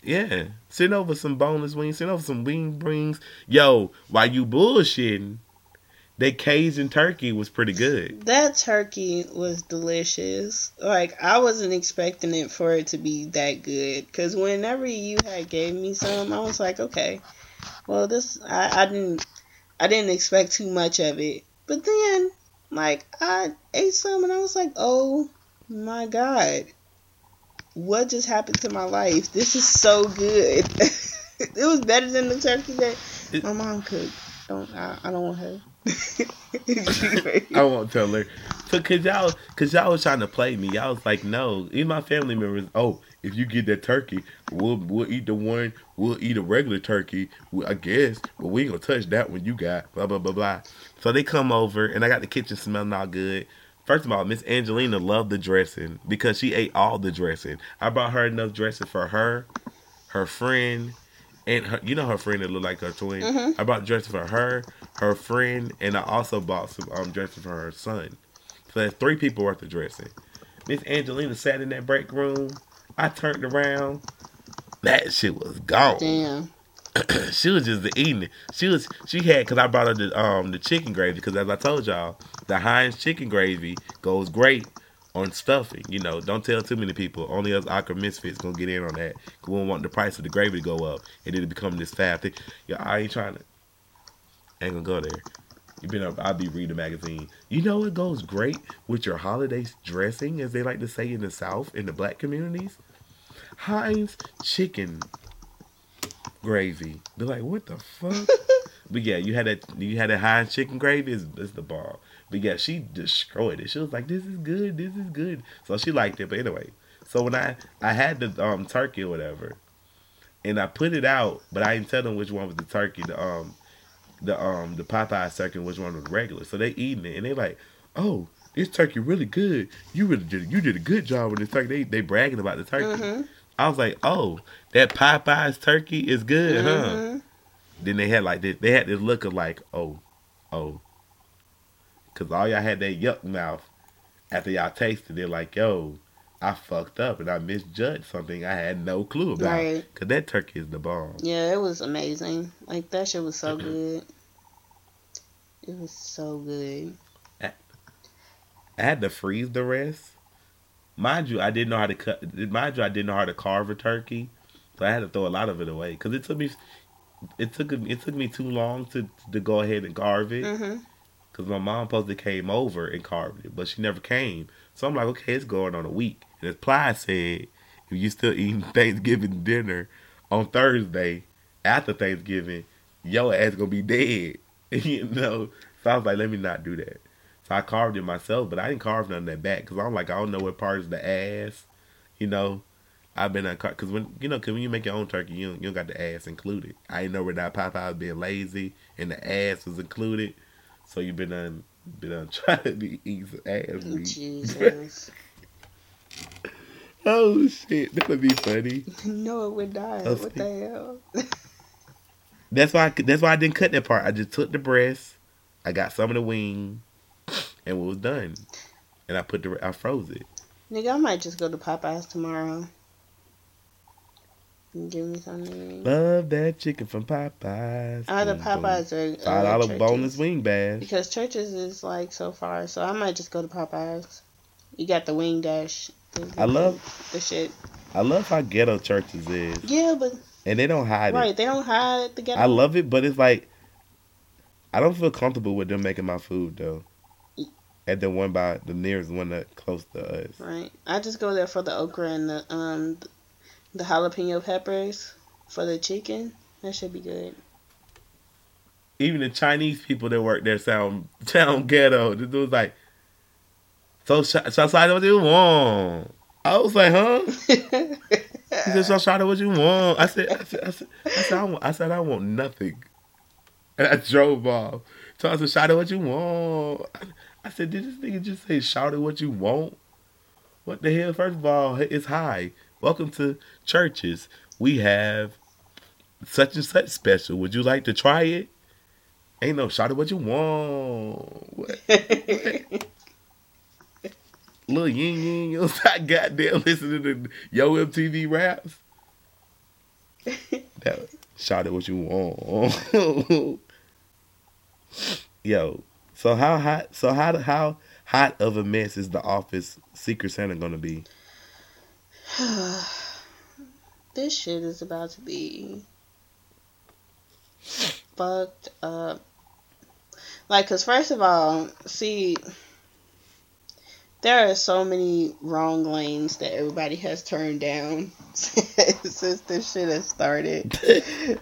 Yeah. Send over some boneless wings. Send over some wing brings. Yo, while you bullshitting, that Cajun turkey was pretty good. That turkey was delicious. Like I wasn't expecting it for it to be that good. Cause whenever you had gave me some, I was like, okay, well this I, I didn't I didn't expect too much of it. But then like I ate some and I was like, oh my god, what just happened to my life? This is so good. it was better than the turkey that my mom cooked. Don't I, I don't want her. I won't tell her. So cause y'all cause y'all was trying to play me. Y'all was like, no. Even my family members, oh, if you get that turkey, we'll we'll eat the one, we'll eat a regular turkey, I guess, but we ain't gonna touch that one you got. Blah blah blah blah. So they come over and I got the kitchen smelling all good. First of all, Miss Angelina loved the dressing because she ate all the dressing. I brought her enough dressing for her, her friend, and her, you know her friend that looked like her twin. Mhm. I bought dressing for her, her friend, and I also bought some um dressing for her son. So that's three people worth of dressing. Miss Angelina sat in that break room. I turned around. That shit was gone. Damn. she was just eating it. She was she had because I brought her the um the chicken gravy because as I told y'all, the Heinz chicken gravy goes great on stuffing. You know, don't tell too many people. Only us awkward misfits gonna get in on that. we don't want the price of the gravy to go up and then it become this fab thing. Yeah, I ain't trying to. Ain't gonna go there. You been up? I'll be reading the magazine. You know what goes great with your holiday dressing, as they like to say in the South, in the black communities? Heinz chicken gravy. They're like, what the fuck? but yeah, you had that. You had that Heinz chicken gravy. Is the ball. But yeah, she destroyed it. She was like, "This is good. This is good." So she liked it. But anyway, so when I I had the um turkey or whatever, and I put it out, but I didn't tell them which one was the turkey. The um the um the Popeye turkey, and which one was regular. So they eating it, and they like, "Oh, this turkey really good. You really did you did a good job with this turkey." They they bragging about the turkey. Mhm. I was like, "Oh, that Popeye's turkey is good, huh?" Mhm. Then they had like this, they had this look of like, oh, oh, because all y'all had that yuck mouth after y'all tasted it. They're like, yo, I fucked up and I misjudged something I had no clue about. Right. Cause that turkey is the bomb. Yeah, it was amazing. Like that shit was so good. It was so good. I had to freeze the rest. Mind you, I didn't know how to cut. Mind you, I didn't know how to carve a turkey, so I had to throw a lot of it away. Cause it took me, it took it took me too long to to go ahead and carve it. Mhm. Cause my mom supposed to came over and carved it, but she never came. So I'm like, okay, it's going on a week. And as Plies said, if you still eating Thanksgiving dinner on Thursday after Thanksgiving, your ass gonna be dead. you know. So I was like, let me not do that. So I carved it myself, but I didn't carve none of that back because I'm like, I don't know what part is the ass. You know, I've been on because when you know, cause when you make your own turkey, you don't, you don't got the ass included. I didn't know where that Popeye was being lazy and the ass was included. So you've been on been on trying to be eat some ass oh, meat. Jesus. Oh shit, that would be funny. no, it would die. Oh, what the hell? That's why I, that's why I didn't cut that part. I just took the breast, I got some of the wing, and it was done. And I put the I froze it. Nigga, I might just go to Popeyes tomorrow. Give me something. Love that chicken from Popeyes. Either Boom, boom. Popeyes or uh, Five dollar bonus wing bash. Because Church's is like so far, so I might just go to Popeyes. You got the wing dash. the- I love the shit. I love how ghetto Church's is, Yeah, but and they don't hide it. right, they don't hide the ghetto. I love it, but it's like I don't feel comfortable with them making my food though. At the one by the nearest one that close to us. Right. I just go there for the okra and the um the jalapeno peppers for the chicken. That should be good. Even the Chinese people that work there sound sound ghetto. The dude's like, so sh- so I what you want? I was like, huh? He said, so Shada, what you want? I said, I said, I said, I said, I, want, I said, I want nothing. And I drove off. So I said, Shada, what you want? I said, did this nigga just say, Shada, what you want? What the hell? First of all, it's high. Welcome to Church's. We have such and such special. Would you like to try it? Ain't no Shada, what you want? What? Little yin yin, you stop goddamn listening to Yo MTV raps. That shout out what you want. Yo, so how hot? So how how hot of a mess is the Office Secret Santa gonna be? this shit is about to be fucked up. Like, cause first of all, see, there are so many wrong lanes that everybody has turned down since this shit has started.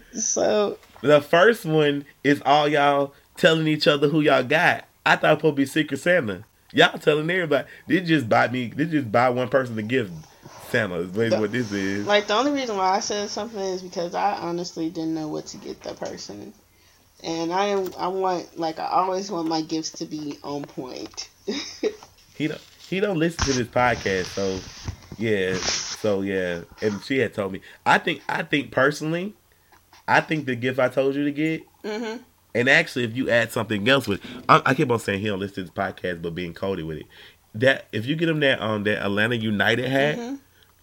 so The first one is all y'all telling each other who y'all got. I thought it was supposed to be Secret Santa. Y'all telling everybody. They just buy me. They just buy one person to give Santa. Is basically what this is. Like the only reason why I said something is because I honestly didn't know what to get that person, and I I want like I always want my gifts to be on point. He don't he don't listen to this podcast, so yeah, so yeah. And she had told me. I think I think personally, I think the gift I told you to get, hmm and actually, if you add something else with, I, I keep on saying he don't listen to this podcast, but being coded with it. That if you get him that um that Atlanta United hat, Mhm.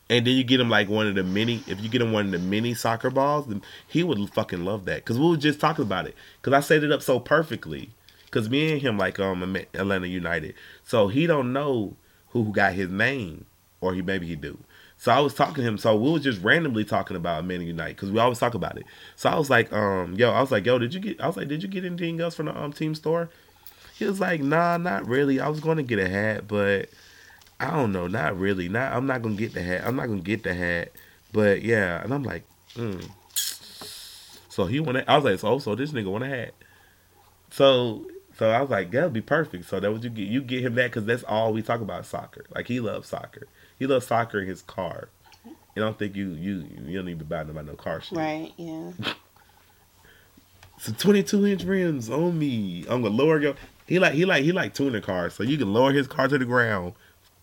and then you get him like one of the mini, if you get him one of the mini soccer balls, then he would fucking love that. Cause we were just talking about it. Cause I set it up so perfectly. Cause me and him like um Atlanta United, so he don't know who got his name, or he maybe he do. So I was talking to him. So we was just randomly talking about Man Unite because we always talk about it. So I was like, um, yo, I was like, yo, did you get? I was like, did you get anything else from the um team store? He was like, nah, not really. I was going to get a hat, but I don't know, not really. Not I'm not gonna get the hat. I'm not gonna get the hat, but yeah. And I'm like, mm. so he wanted. I was like, so so this nigga want a hat. So so I was like, that'll be perfect. So that was you get you get him that because that's all we talk about soccer. Like he loves soccer. He loves soccer in his car. You don't think you you you don't even buy nobody no car shit. Right, yeah. Some 22 inch rims on me. I'm gonna lower your. He like he like he like tuning cars, so you can lower his car to the ground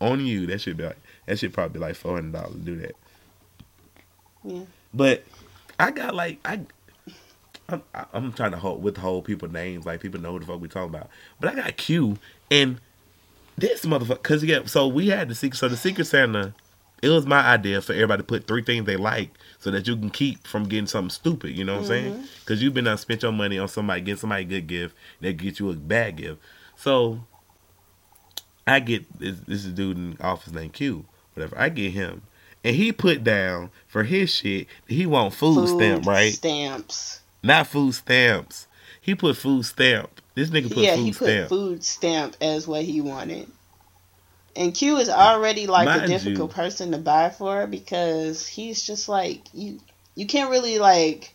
on you. That should be like that should probably be like four hundred dollars to do that. Yeah. But I got like I. I'm, I'm trying to hold, withhold people names like people know who the fuck we talking about. But I got Q and this motherfucker because yeah. So we had the secret. So the Secret Santa, it was my idea for everybody to put three things they like so that you can keep from getting something stupid. You know what I'm saying? Mm-hmm. Because you've been done spent your money on somebody, get somebody a good gift, they get you a bad gift. So I get this, this is dude in office named Q, whatever. I get him, and he put down for his shit. He want food, stamp, right? Stamps. Not food stamps. He put food stamp. This nigga put yeah, food he put stamp. food stamp as what he wanted. And Q is already like Mind a difficult person to buy for because he's just like you. You can't really like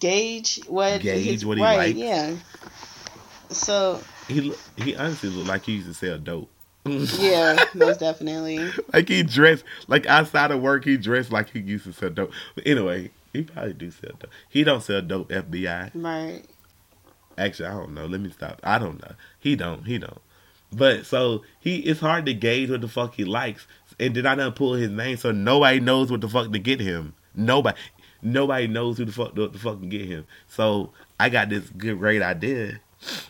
gauge what Gauge his, what he right, likes. Yeah. So He look- he honestly looked like he used to sell dope. yeah, most definitely. like he dressed like outside of work. He dressed like he used to sell dope. But anyway, he probably do sell dope. He don't sell dope. FBI. Right. Actually, I don't know. Let me stop. I don't know. He don't. He don't. But so he, it's hard to gauge what the fuck he likes. And then I done pull his name, so nobody knows what the fuck to get him. Nobody, nobody knows who the fuck what the fuck can get him. So I got this good great idea,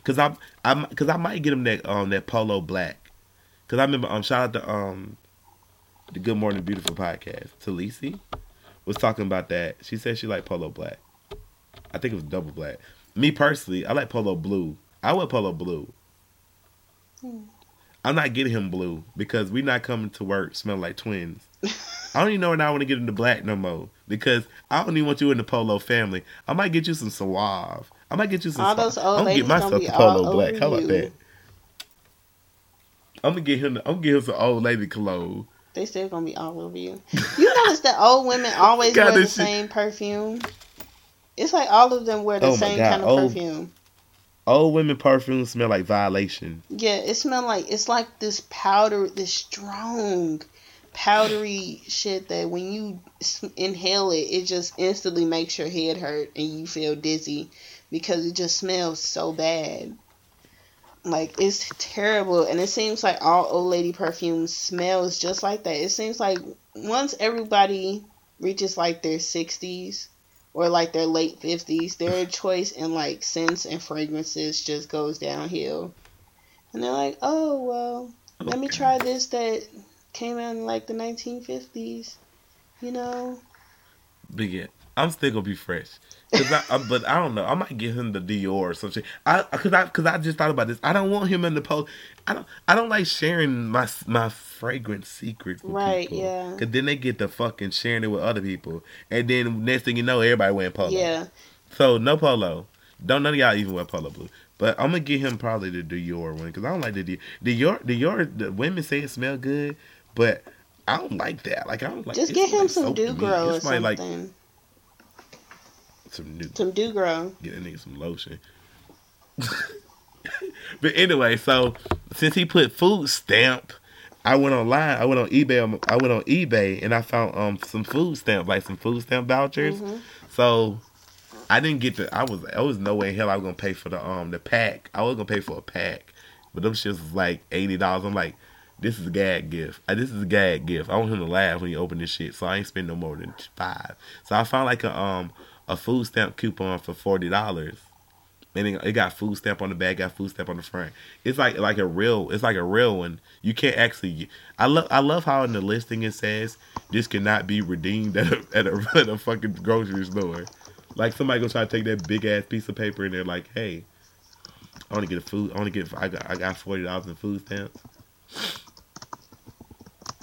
cause I'm I'm cause I might get him that um that polo black, cause I remember um shout out to um the Good Morning Beautiful podcast. Talisi was talking about that. She said she liked polo black. I think it was double black. Me personally, I like polo blue. I wear polo blue. Hmm. I'm not getting him blue because we're not coming to work smelling like twins. I don't even know when I want to get into black no more because I don't even want you in the polo family. I might get you some Suave. I might get you some. All Suave. those old I'm gonna get gonna myself be polo black. How about you. that? I'm gonna get him. I'm gonna get him some old lady cologne. They still gonna be all over you. You notice that old women always God, wear the same perfume. It's like all of them wear the Oh same kind of old- perfume. Old women perfume smell like violation. Yeah, it smell like it's like this powder, this strong, powdery shit that when you inhale it, it just instantly makes your head hurt and you feel dizzy because it just smells so bad. Like it's terrible, and it seems like all old lady perfume smells just like that. It seems like once everybody reaches like their sixties or like their late fifties, their choice in like scents and fragrances just goes downhill. And they're like, oh well, let me try this that came out in like the 1950s. You know, But yeah, I'm still gonna be fresh. Cause I, I, but I don't know. I might get him the Dior or some shit. I cause I cause I just thought about this. I don't want him in the post. I don't I don't like sharing my my fragrance secrets with Right, people. yeah. Cause then they get the fucking sharing it with other people, and then next thing you know, everybody wearing polo. yeah. So no polo. Don't none of y'all even wear polo blue. But I'm gonna get him probably the Dior one because I don't like the Dior. Dior, Dior. The women say it smell good, but I don't like that. Like I don't like. Just get him like some. Doo Gro or smell like something. Some new. Some Doo Gro. Get a nigga some lotion. but anyway, so since he put food stamp, I went online. I went on eBay. I went on eBay and I found um some food stamps, like some food stamp vouchers. Mm-hmm. So I didn't get the. I was. I was no way in hell I was gonna pay for the um the pack. I was gonna pay for a pack, but them shits was like eighty dollars. I'm like, this is a gag gift. Uh, This is a gag gift. I want him to laugh when he open this shit. So I ain't spend no more than five. So I found like a um a food stamp coupon for forty dollars. And it, it got food stamp on the back, got food stamp on the front. It's like like a real, it's like a real one. You can't actually. I love I love how in the listing it says this cannot be redeemed at a at a, at a fucking grocery store. Like somebody gonna try to take that big ass piece of paper and they're like, hey, I want to get a food. I want to get. I got I got forty dollars in food stamps.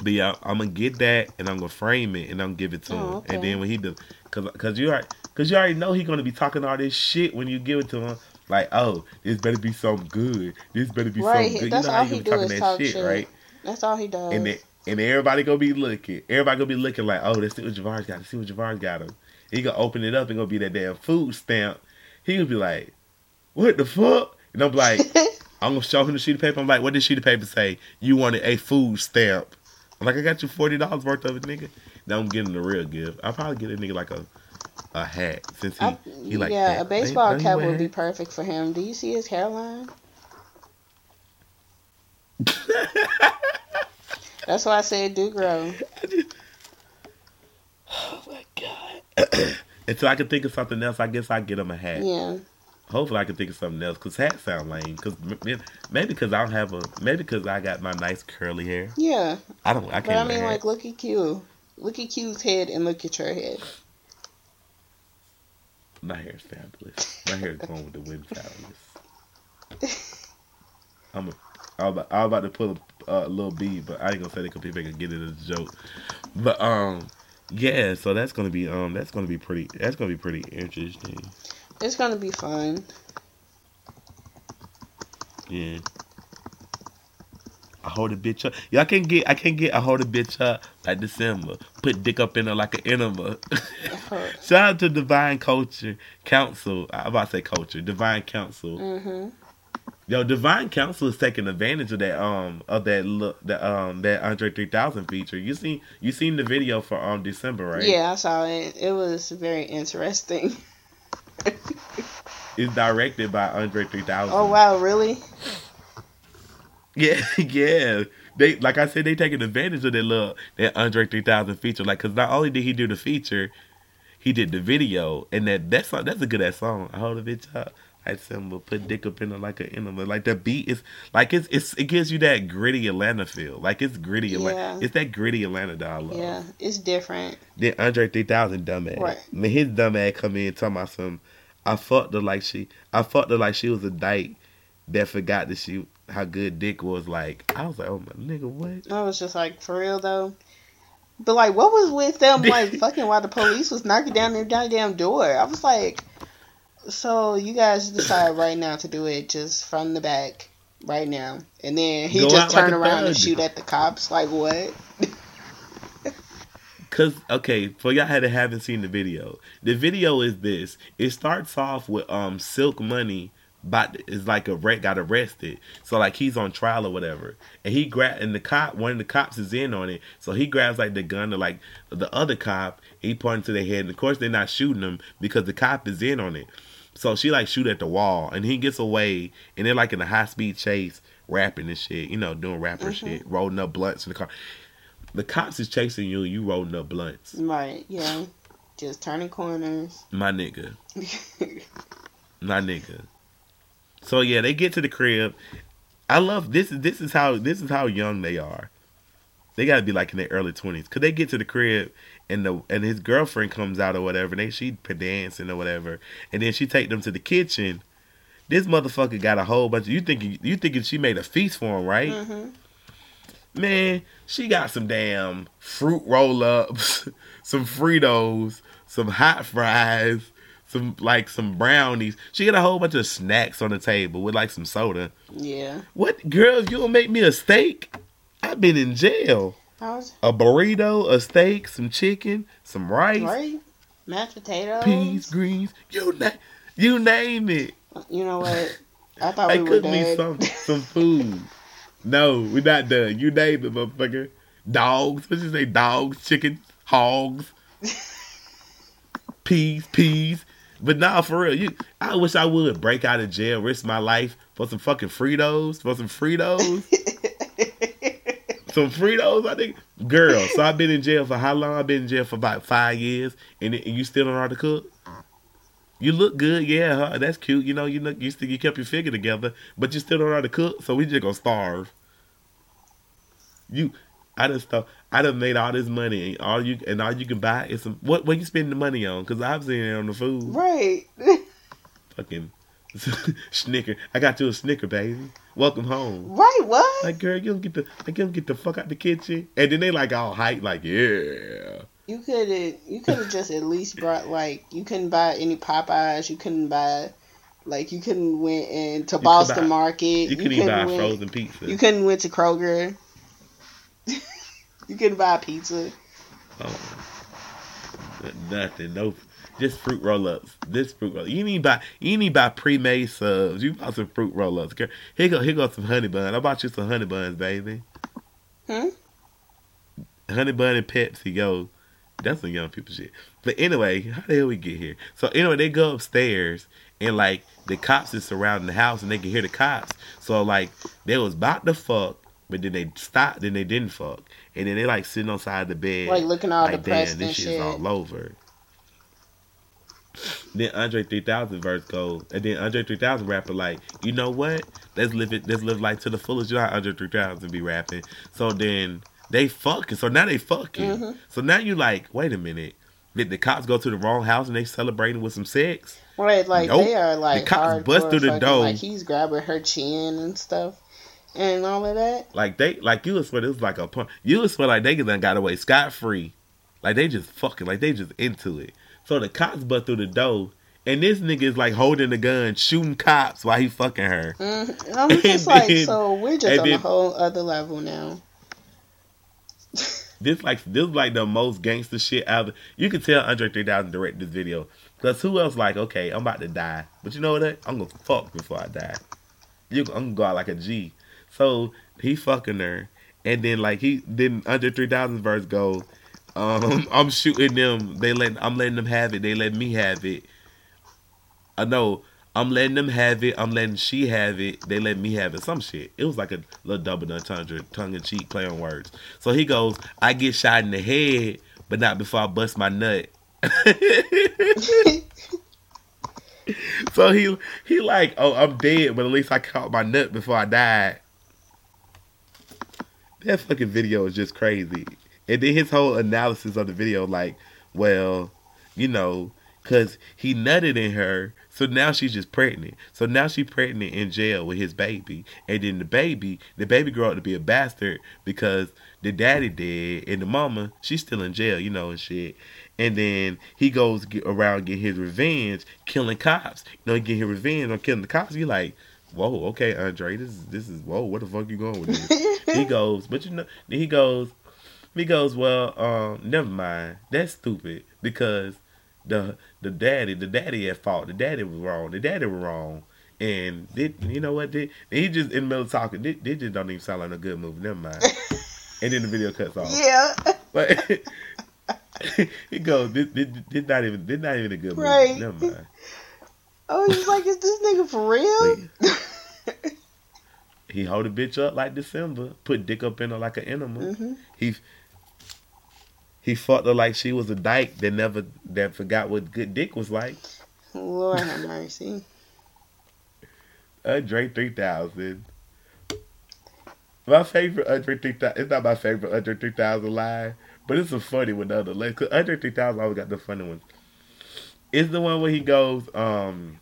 But yeah, I'm gonna get that and I'm gonna frame it and I'm gonna give it to Oh, him. okay. And then when he does, cause cause you already, cause you already know he gonna be talking all this shit when you give it to him. Like, oh, this better be something good. This better be Right, something good. that's you know all how he you do is be talk talking that shit, shit. right? That's all he does. And and everybody gonna be looking. Everybody gonna be looking like, oh, let's see what Javar's got. Let's see what Javar's got him. He gonna open it up and gonna be that damn food stamp. He gonna be like, what the fuck? And I'm like, I'm gonna show him the sheet of paper. I'm like, what did sheet of paper say? You wanted a food stamp. I'm like, I got you forty dollars worth of it, nigga. Now I'm getting the real gift. I'll probably get a nigga like a a hat since he I- he like yeah, hats. a baseball cap would be perfect for him. Do you see his hairline? That's why I said Doo Gro. Oh my god. Until I can think of something else, I guess I get him a hat. Yeah. Hopefully, I can think of something else because hats sound lame. Because maybe because I don't have a maybe because I got my nice curly hair. Yeah. I don't. I But can't. I mean like look at Q. Look at Q's head and look at your head. My hair is fabulous. My hair is going with the wind, fabulous. I'm. A, I was about, I was about to pull a uh, little B, but I ain't gonna say that because people can get it as a joke. But um, yeah. So that's gonna be um, that's gonna be pretty. That's gonna be pretty interesting. It's gonna be fun. Yeah. I hold a bitch up. Y'all can get. I can get. I hold a bitch up like December. Put dick up in her like an enema. Shout out to Divine Culture Council. I about to say culture. Divine Council. Mhm. Yo, Divine Council is taking advantage of that. Um, of that look. That um, that Andre three thousand feature. You seen? You seen the video for um December, right? Yeah, I saw it. It was very interesting. It's directed by Andre three thousand. Oh wow, really? Yeah, yeah. They like I said, they taking advantage of that little that Andre three thousand feature. Like, cause not only did he do the feature, he did the video, and that that's that's a good ass song. I hold a bitch up. I symbol put dick up in her like an animal. Like the beat is like it's it's it gives you that gritty Atlanta feel. Like it's gritty Atlanta. Yeah. It's that gritty Atlanta that I love. Yeah, it's different. Then Andre three thousand dumbass. Right. When his dumbass come in talking about some, I fucked her like she, I fucked her like she was a dyke that forgot that she how good dick was. Like I was like, oh my nigga, what? I was just like, for real though. But like, what was with them like fucking while the police was knocking down their goddamn door? I was like, so you guys decide right now to do it just from the back right now, and then he Go just out like turn around and shoot at the cops. Like what? Cause okay, for y'all that haven't seen the video, the video is this. It starts off with um Silk Money, but is like a re- got arrested. So like he's on trial or whatever, and he grab and the cop one of the cops is in on it. So he grabs like the gun to like the other cop. He points to their head, and of course they're not shooting him because the cop is in on it. So she like shoot at the wall, and he gets away, and they're like in a high speed chase, rapping and shit, you know, doing rapper mm-hmm. shit, rolling up blunts in the car. The cops is chasing you, you rolling up blunts. Right? Yeah, just turning corners. My nigga. My nigga. So yeah, they get to the crib. I love this is this is how this is how young they are. They gotta be like in their early twenties. Cause they get to the crib and the and his girlfriend comes out or whatever, and they she dancing or whatever, and then she take them to the kitchen. This motherfucker got a whole bunch of you thinking you thinking she made a feast for him, right? hmm Man, she got some damn fruit roll ups, some Fritos, some hot fries, some like some brownies. She had a whole bunch of snacks on the table with like some soda. Yeah. What girl, if you don't make me a steak, I've been in jail. Was A burrito, a steak, some chicken, some rice, right. Mashed potatoes. peas, greens, you na- you name it. You know what? I thought we were me some some food. no, we're not done. You name it, motherfucker. Dogs. What you say? Dogs, chicken, hogs, peas, peas. But nah, for real, you. I wish I would break out of jail, risk my life for some fucking Fritos, for some Fritos, some Fritos. I think, girl. So I've been in jail for how long? I've been in jail for about five years, and, and you still don't know how to cook. You look good, yeah, huh? that's cute. You know, you look, you still you kept your figure together, but you still don't know how to cook, so we just gonna starve. You, I just stuff. I done made all this money, and all you and all you can buy is some. What what you spending the money on? Because I'm spending it on the food. right. Fucking Snicker. I got you a Snicker, baby. Welcome home. Right? What? Like, girl, you don't get the like, you don't get the fuck out the kitchen. And then they like all hype, like, yeah. You could have you could have just at least brought like you couldn't buy any Popeyes. You couldn't buy like you couldn't went into Boston buy- Market. You couldn't even buy went, frozen pizza. You couldn't went to Kroger. you couldn't buy pizza. Oh. Nothing. No. Just fruit roll ups. This fruit roll. You need buy. You need buy pre made subs. You bought some fruit roll ups. Here go. Here go some honey bun. I bought you some honey buns, baby. Hmm? Honey bun and Pepsi. Yo, that's some young people shit. But anyway, how the hell we get here? So anyway, they go upstairs and like the cops is surrounding the house and they can hear the cops. So like they was about to fuck, but then they stopped. Then they didn't fuck, and then they like sitting on side of the bed, Like looking all like, depressed damn, this and shit's shit. all over. Then Andre 3000 verse goes, and then Andre 3000 rapping like, you know what? Let's live it. Let's live life to the fullest. You know how Andre 3000 be rapping. So then they fucking. So now they fucking. Mhm. So now you like, wait a minute. Did the cops go to the wrong house and they celebrating with some sex? Right, like Nope. they are like The cops bust through the door. Like he's grabbing her chin and stuff, and all of that. Like they, like you would swear this was like a pun. You would swear like they done got away scot free. Like they just fucking, like they just into it. So the cops butt through the door, and this nigga is like holding the gun, shooting cops while he fucking her. Mm, I'm just like, then- so we're just on a whole other level now. This like this like the most gangster shit out. Of, you can tell Andre 3000 directed this video because who else like okay I'm about to die, but you know what? I'm gonna fuck before I die. You, I'm gonna go out like a G. So he fucking her, and then like he then Andre 3000 verse go, um, I'm shooting them. They let I'm letting them have it. They let me have it. I know. I'm letting them have it. I'm letting she have it. They let me have it. Some shit. It was like a little double entendre, tongue in cheek, play on words. So he goes, I get shot in the head, but not before I bust my nut. so he he like, oh, I'm dead, but at least I caught my nut before I died. That fucking video is just crazy. And then his whole analysis of the video, like, well, you know, cause he nutted in her, so now she's just pregnant. So now she's pregnant in jail with his baby, and then the baby, the baby grew up to be a bastard because the daddy dead, and the mama, she's still in jail, you know, and shit. And then he goes around get his revenge, killing cops. You know, he get his revenge on killing the cops. You like, whoa, okay, Andre, this is this is whoa, what the fuck you going with this? he goes, but you know, he goes, he goes, well, um, never mind. That's stupid because the the daddy, the daddy at fault. The daddy was wrong. The daddy was wrong. And did you know what? Did he just in the middle of talking? They, they just don't even sound like a good movie. Never mind. and then the video cuts off. yeah, But he goes, this, this, this not even this not even a good movie. Right. Never mind. I was just like, is this nigga for real? He hold a bitch up like December, put dick up in her like an animal. hmm He he fucked her like she was a dyke that never that forgot what good dick was like. Lord have mercy. Andre three thousand. My favorite Andre three thousand. It's not my favorite Andre three thousand line, but it's a funny one other. Like 'cause Andre three thousand always got the funny ones. It's the one where he goes, um,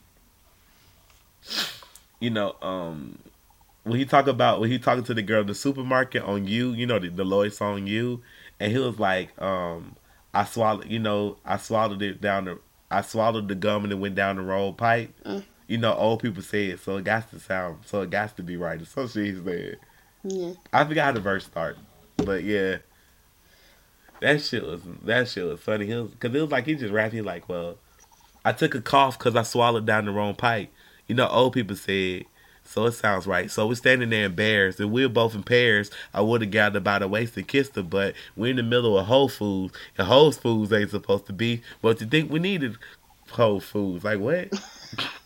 you know, um, when he talk about when he talking to the girl in the supermarket on you, you know, the, the Lloyd song you, and he was like, um, I swallowed, you know, I swallowed it down the, I swallowed the gum and it went down the road pipe. Mm. You know, old people say it, so it got to sound, so it got to be right. It's so shit he said. Yeah. I forgot how the verse start, but yeah, that shit was that shit was funny. He was, Cause it was like he just rapped. He like, well, I took a cough because I swallowed down the wrong pipe. You know, old people said, so it sounds right. So we're standing there in bears, and we're both in pairs. I would have gathered by the waist and kissed her, but we're in the middle of Whole Foods, and Whole Foods ain't supposed to be. But you think we needed Whole Foods? Like what?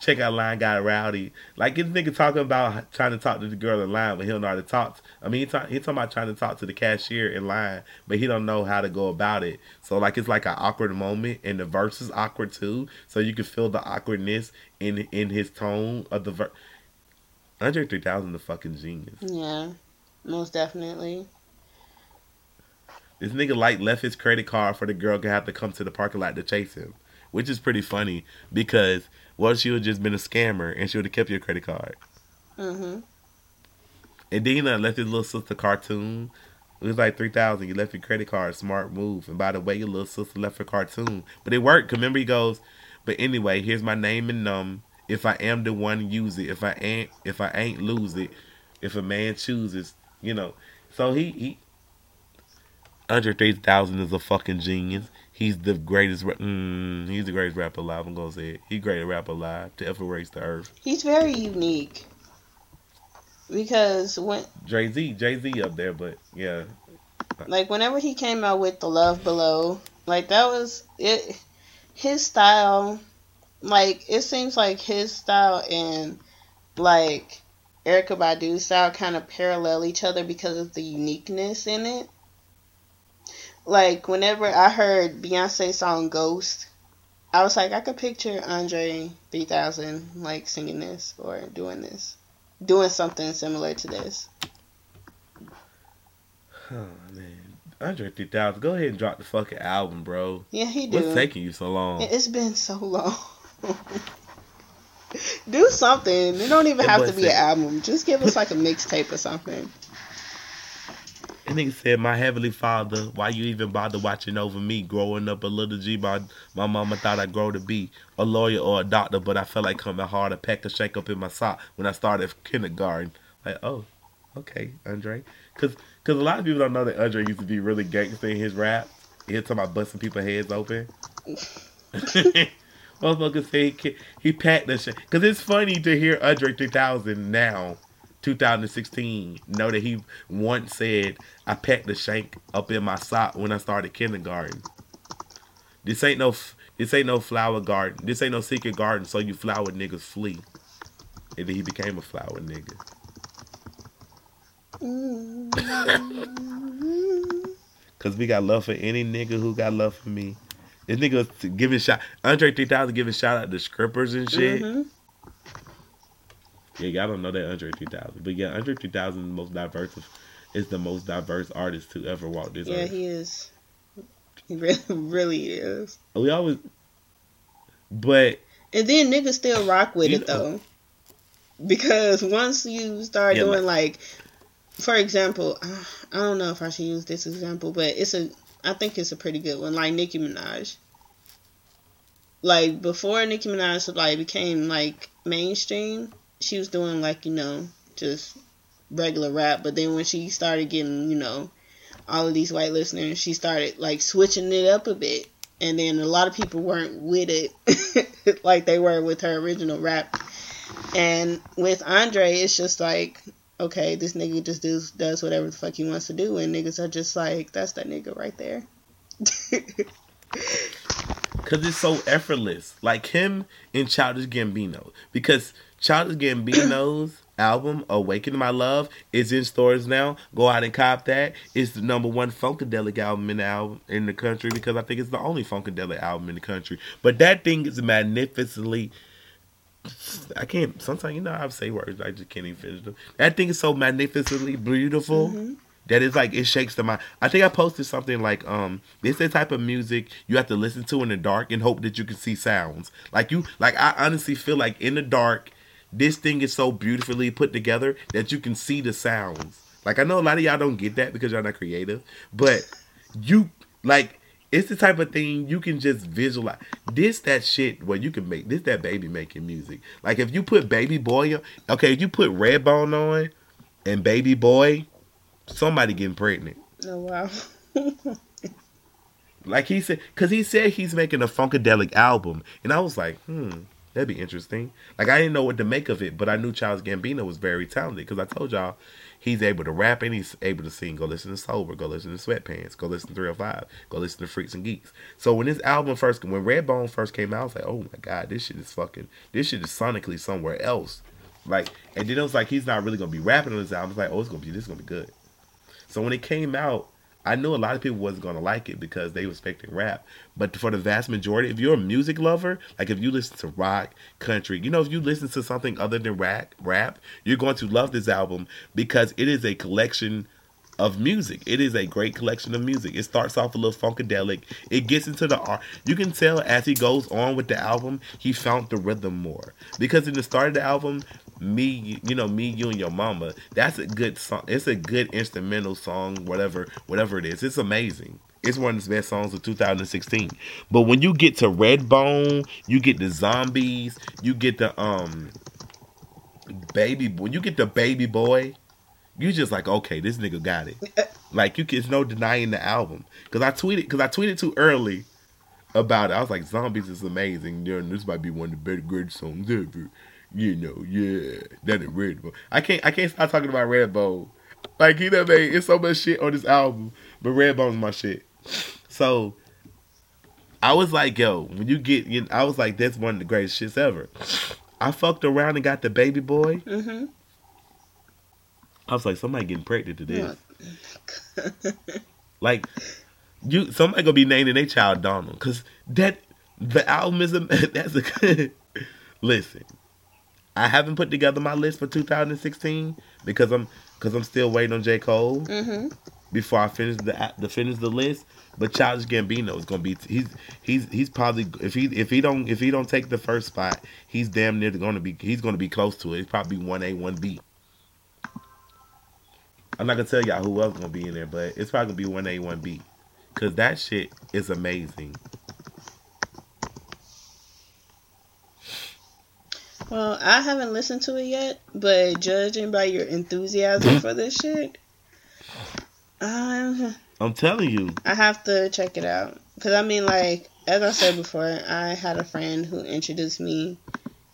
Check out line got rowdy. Like this nigga talking about trying to talk to the girl in line, but he don't know how to talk. I mean, he, talk, he talking about trying to talk to the cashier in line, but he don't know how to go about it. So like it's like an awkward moment, and the verse is awkward too. So you can feel the awkwardness in in his tone of the verse. Andre three thousand, the fucking genius. Yeah. Most definitely. This nigga like left his credit card for the girl to have to come to the parking lot to chase him. which is pretty funny because what if she would just been a scammer and she would have kept your credit card? Mm-hmm. And then you left his little sister cartoon. It was like three thousand. You left your credit card. Smart move. And by the way, your little sister left her cartoon, but it worked. Remember, he goes. But anyway, here's my name and num. If I am the one, use it. If I ain't, if I ain't, lose it. If a man chooses, you know. So he he. Andre 3000 is a fucking genius. He's the greatest. ra- Mm, he's the greatest rapper alive. I'm gonna say it. He's the greatest rapper alive to ever race the earth. He's very unique because when Jay Z, Jay Z up there, but yeah, like whenever he came out with the Love Below, like that was it. His style, like it seems like his style and like Erykah Badu's style kind of parallel each other because of the uniqueness in it. Like whenever I heard Beyonce's song Ghost, I was like, I could picture Andre 3000 like singing this or doing this, doing something similar to this. Oh man, Andre 3000, go ahead and drop the fucking album, bro. Yeah, he do. What's taking you so long? It- It's been so long. Do something. It don't even have to be an album. Just give us like a mixtape or something. And he said, "My heavenly father, why you even bother watching over me? Growing up a little G, my my mama thought I'd grow to be a lawyer or a doctor, but I felt like coming hard, a pack a shake up in my sock when I started kindergarten. Like, oh, okay, Andre, because because a lot of people don't know that Andre used to be really gangster in his rap. He talking about busting people's heads open. Motherfucker say he, he packed the shit. Because it's funny to hear Andre 3000 now, 2016, know that he once said, I packed the shank up in my sock when I started kindergarten. This ain't no this ain't no flower garden. This ain't no secret garden, so you flower niggas flee. And then he became a flower nigga. Cause we got love for any nigga who got love for me. This nigga was giving shot Andre 3000 giving shout out to scrippers and shit. Mhm. Yeah, y'all don't know that Andre 3000. But yeah, Andre 3000 is the most diverse of, is the most diverse artist to ever walk this Yeah, earth. he is. He really, really is. Oh, we always but And then niggas still rock with it know- though. Because once you start Yeah, doing like, for example, I don't know if I should use this example, but it's a, I think it's a pretty good one. Like Nicki Minaj. Like before Nicki Minaj like became like mainstream, she was doing like you know just regular rap. But then when she started getting you know all of these white listeners, she started like switching it up a bit. And then a lot of people weren't with it like they were with her original rap. And with Andre, it's just like, okay, this nigga just does does whatever the fuck he wants to do, and niggas are just like, that's that nigga right there. Cause it's so effortless. Like him and Childish Gambino. Because Childish Gambino's album, Awaken My Love, is in stores now. Go out and cop that. It's the number one Funkadelic album in the album in the country because I think it's the only Funkadelic album in the country. But that thing is magnificently I can't sometimes you know I have say words, I just can't even finish them. That thing is so magnificently beautiful that it's like it shakes the mind. I think I posted something like, um, this is the type of music you have to listen to in the dark and hope that you can see sounds. Like you like I honestly feel like in the dark, this thing is so beautifully put together that you can see the sounds. Like I know a lot of y'all don't get that because y'all not creative, but you like it's the type of thing you can just visualize. This that shit where you can make this that baby making music. Like if you put Baby Boy, on- okay, if you put Redbone on and Baby Boy, somebody getting pregnant. Oh wow. Like he said, because he said he's making a funkadelic album, and I was like, hmm, that'd be interesting. Like I didn't know what to make of it, but I knew Childish Gambino was very talented because I told y'all he's able to rap and he's able to sing. Go listen to Sober, go listen to Sweatpants, go listen to 305, go listen to Freaks and Geeks. So when this album first, when Redbone first came out, I was like, oh my god, this shit is fucking, this shit is sonically somewhere else. Like, and then it was like he's not really gonna be rapping on this album. I was like, oh, it's gonna be, this is gonna be good. So when it came out, I knew a lot of people wasn't gonna like it because they were expecting rap. But for the vast majority, if you're a music lover, like if you listen to rock, country, you know, if you listen to something other than rap, rap, you're going to love this album because it is a collection of music. It is a great collection of music. It starts off a little funkadelic. It gets into the art. You can tell as he goes on with the album, he found the rhythm more. Because in the start of the album, me, you know, me, you and your mama. That's a good song. It's a good instrumental song. Whatever, whatever it is, it's amazing. It's one of the best songs of 2016. But when you get to Redbone, you get the zombies, you get the um baby. When you get the baby boy, you just like okay, this nigga got it. Like you, there's no denying the album. Cause I tweeted, cause I tweeted too early about it. I was like, zombies is amazing. Yeah, this might be one of the better great songs ever. You know, yeah, that is Redbone. I can't, I can't stop talking about Red Bull. Like he done made it's so much shit on this album, but Redbone's my shit. So I was like, yo, when you get, you know, I was like, that's one of the greatest shits ever. I fucked around and got the baby boy. Mm-hmm. I was like, somebody getting pregnant to this. Like, you somebody gonna be naming their child Donald because that the album is a that's a good. Listen, I haven't put together my list for 2016 because I'm because I'm still waiting on J Cole Mm-hmm. before I finish the the finish the list. But Childish Gambino is gonna be he's he's he's probably if he if he don't if he don't take the first spot, he's damn near gonna be he's gonna be close to it. He's probably one A one B. I'm not gonna tell y'all who else gonna be in there, but it's probably gonna be one A one B, cause that shit is amazing. Well, I haven't listened to it yet, but judging by your enthusiasm for this shit, um, I'm telling you, I have to check it out. Cause I mean, like as I said before, I had a friend who introduced me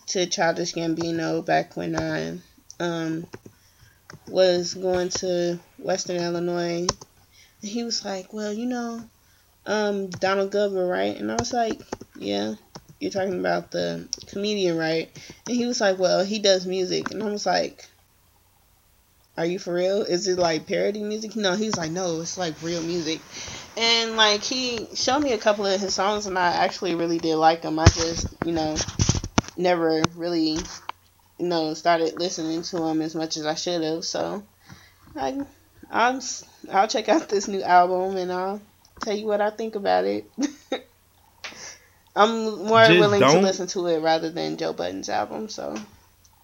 to Childish Gambino back when I um was going to Western Illinois. And he was like, "Well, you know, um, Donald Glover, right?" And I was like, "Yeah." You're talking about the comedian, right? And he was like, "Well, he does music," and I was like, "Are you for real? Is it like parody music?" No, he was like, "No, it's like real music." And like he showed me a couple of his songs, and I actually really did like them. I just, you know, never really, you know, started listening to them as much as I should have. So, I, I'm, I'll check out this new album, and I'll tell you what I think about it. I'm more Just willing to don't- listen to it rather than Joe Budden's album, so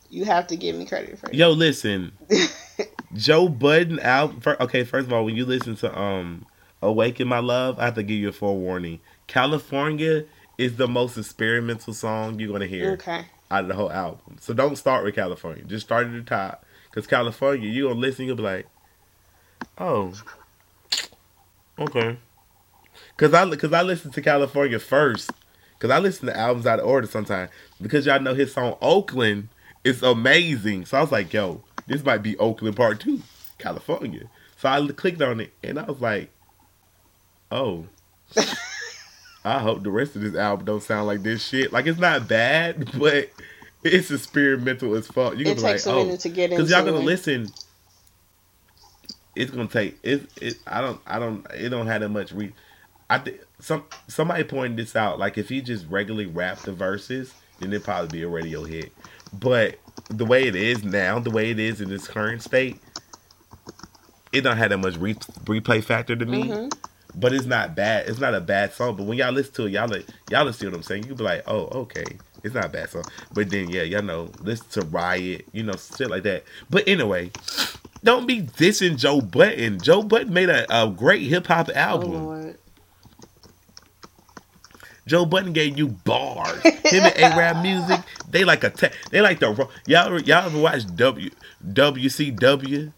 you have to give me credit for it. yo, listen, Joe Budden album. Okay, first of all, when you listen to um "Awaken My Love," I have to give you a forewarning. California is the most experimental song you're gonna hear okay. out of the whole album. So don't start with California. Just start at the top. Cause California, you gonna listen, you'll be like, oh, okay. Cause I cause I listened to California first. Cause I listen to albums out of order sometimes. Because y'all know his song Oakland is amazing. So I was like, yo, this might be Oakland Part Two, California. So I clicked on it and I was like, oh. I hope the rest of this album don't sound like this shit. Like it's not bad, but it's experimental as fuck. You It can be takes like, a oh, minute to get into because y'all gonna it. listen. It's gonna take it. It. I don't. I don't. It don't have that much. Re- I think some somebody pointed this out. Like if he just regularly rap the verses, then it'd probably be a radio hit. But the way it is now, the way it is in its current state, it don't have that much re- replay factor to me. Mhm. But it's not bad. It's not a bad song. But when y'all listen to it, y'all like, y'all see what I'm saying. You be like, oh, okay, it's not a bad song. But then yeah, y'all know, listen to Riot, you know, shit like that. But anyway, don't be dissing Joe Budden. Joe Budden made a, a great hip hop Oh album. Lord. Joe Budden gave you bars. Him and A-Rap music, they like a te- they like the y'all y'all ever watch W WCW?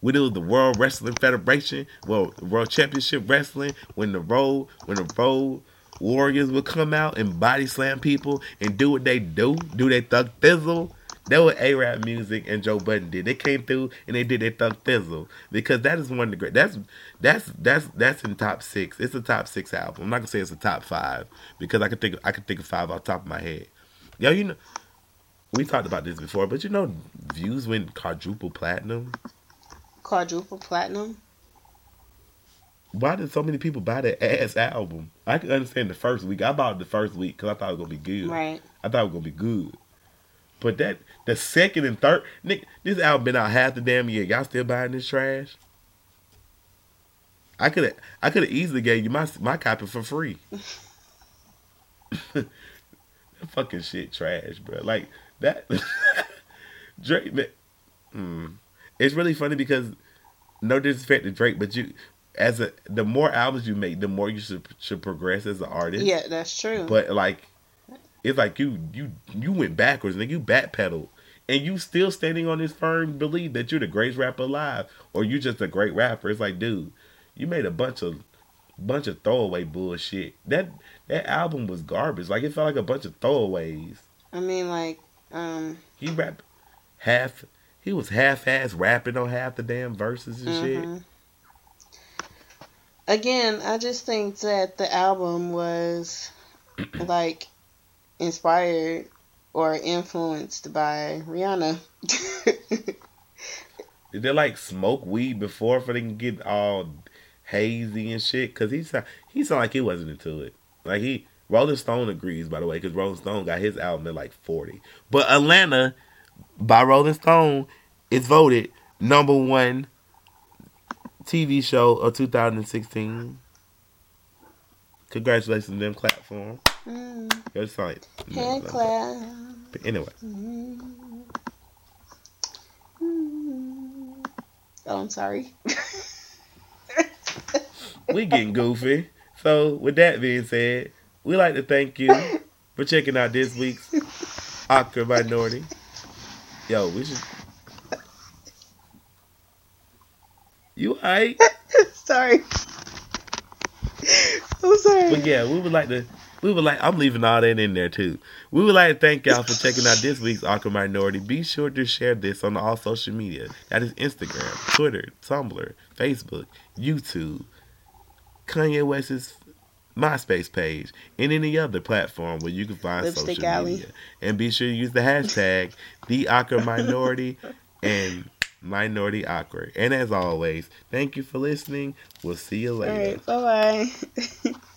When it was the World Wrestling Federation, well, World Championship Wrestling, when the road when the road warriors would come out and body slam people and do what they do, do they thug thizzle. That was A-Rap music and Joe Budden did. They came through and they did their thug thizzle because that is one of the great. That's that's that's that's in top six. It's a top six album. I'm not gonna say it's a top five because I could think I could think of five off the top of my head. Yo, you know, we talked about this before, but you know, views went quadruple platinum. Quadruple platinum. Why did so many people buy that ass album? I can understand the first week. I bought it the first week because I thought it was gonna be good. Right. I thought it was gonna be good. But that the second and third, Nick, this album been out half the damn year. Y'all still buying this trash? I could I could have easily gave you my my copy for free. that fucking shit trash, bro. Like that Drake. Man, mm, it's really funny because no disrespect to Drake, but you as a the more albums you make, the more you should should progress as an artist. Yeah, that's true. But like, it's like you you you went backwards, nigga. You backpedaled, and you still standing on this firm belief that you're the greatest rapper alive, or you're just a great rapper. It's like, dude, you made a bunch of bunch of throwaway bullshit. That that album was garbage. Like it felt like a bunch of throwaways. I mean, like, um, He rapped half. He was half-ass rapping on half the damn verses and shit. mhm. again, I just think that the album was like inspired or influenced by Rihanna. Did they like smoke weed before for they can get all hazy and shit? Cause he sound he sound like he wasn't into it. Like he Rolling Stone agrees by the way, cause Rolling Stone got his album at like forty. But Atlanta by Rolling Stone is voted number one TV show of 2016. Congratulations them, clap for them. Mm, It's like hand clap. Anyway, Mm. Mm. Oh, I'm sorry. we getting goofy. So with that being said, we like to thank you for checking out this week's Awkward Minority. Yo, we should. You alright? sorry. I'm sorry. But yeah, we would like to. We would like. I'm leaving all that in there too. We would like to thank y'all for checking out this week's Awkward Minority. Be sure to share this on all social media. That is Instagram, Twitter, Tumblr, Facebook, YouTube, Kanye West's MySpace page, and any other platform where you can find Lipstick social Alley. media. And be sure to use the hashtag the Awkward Minority and Minority Awkward. And as always, thank you for listening. We'll see you later. right. Bye bye.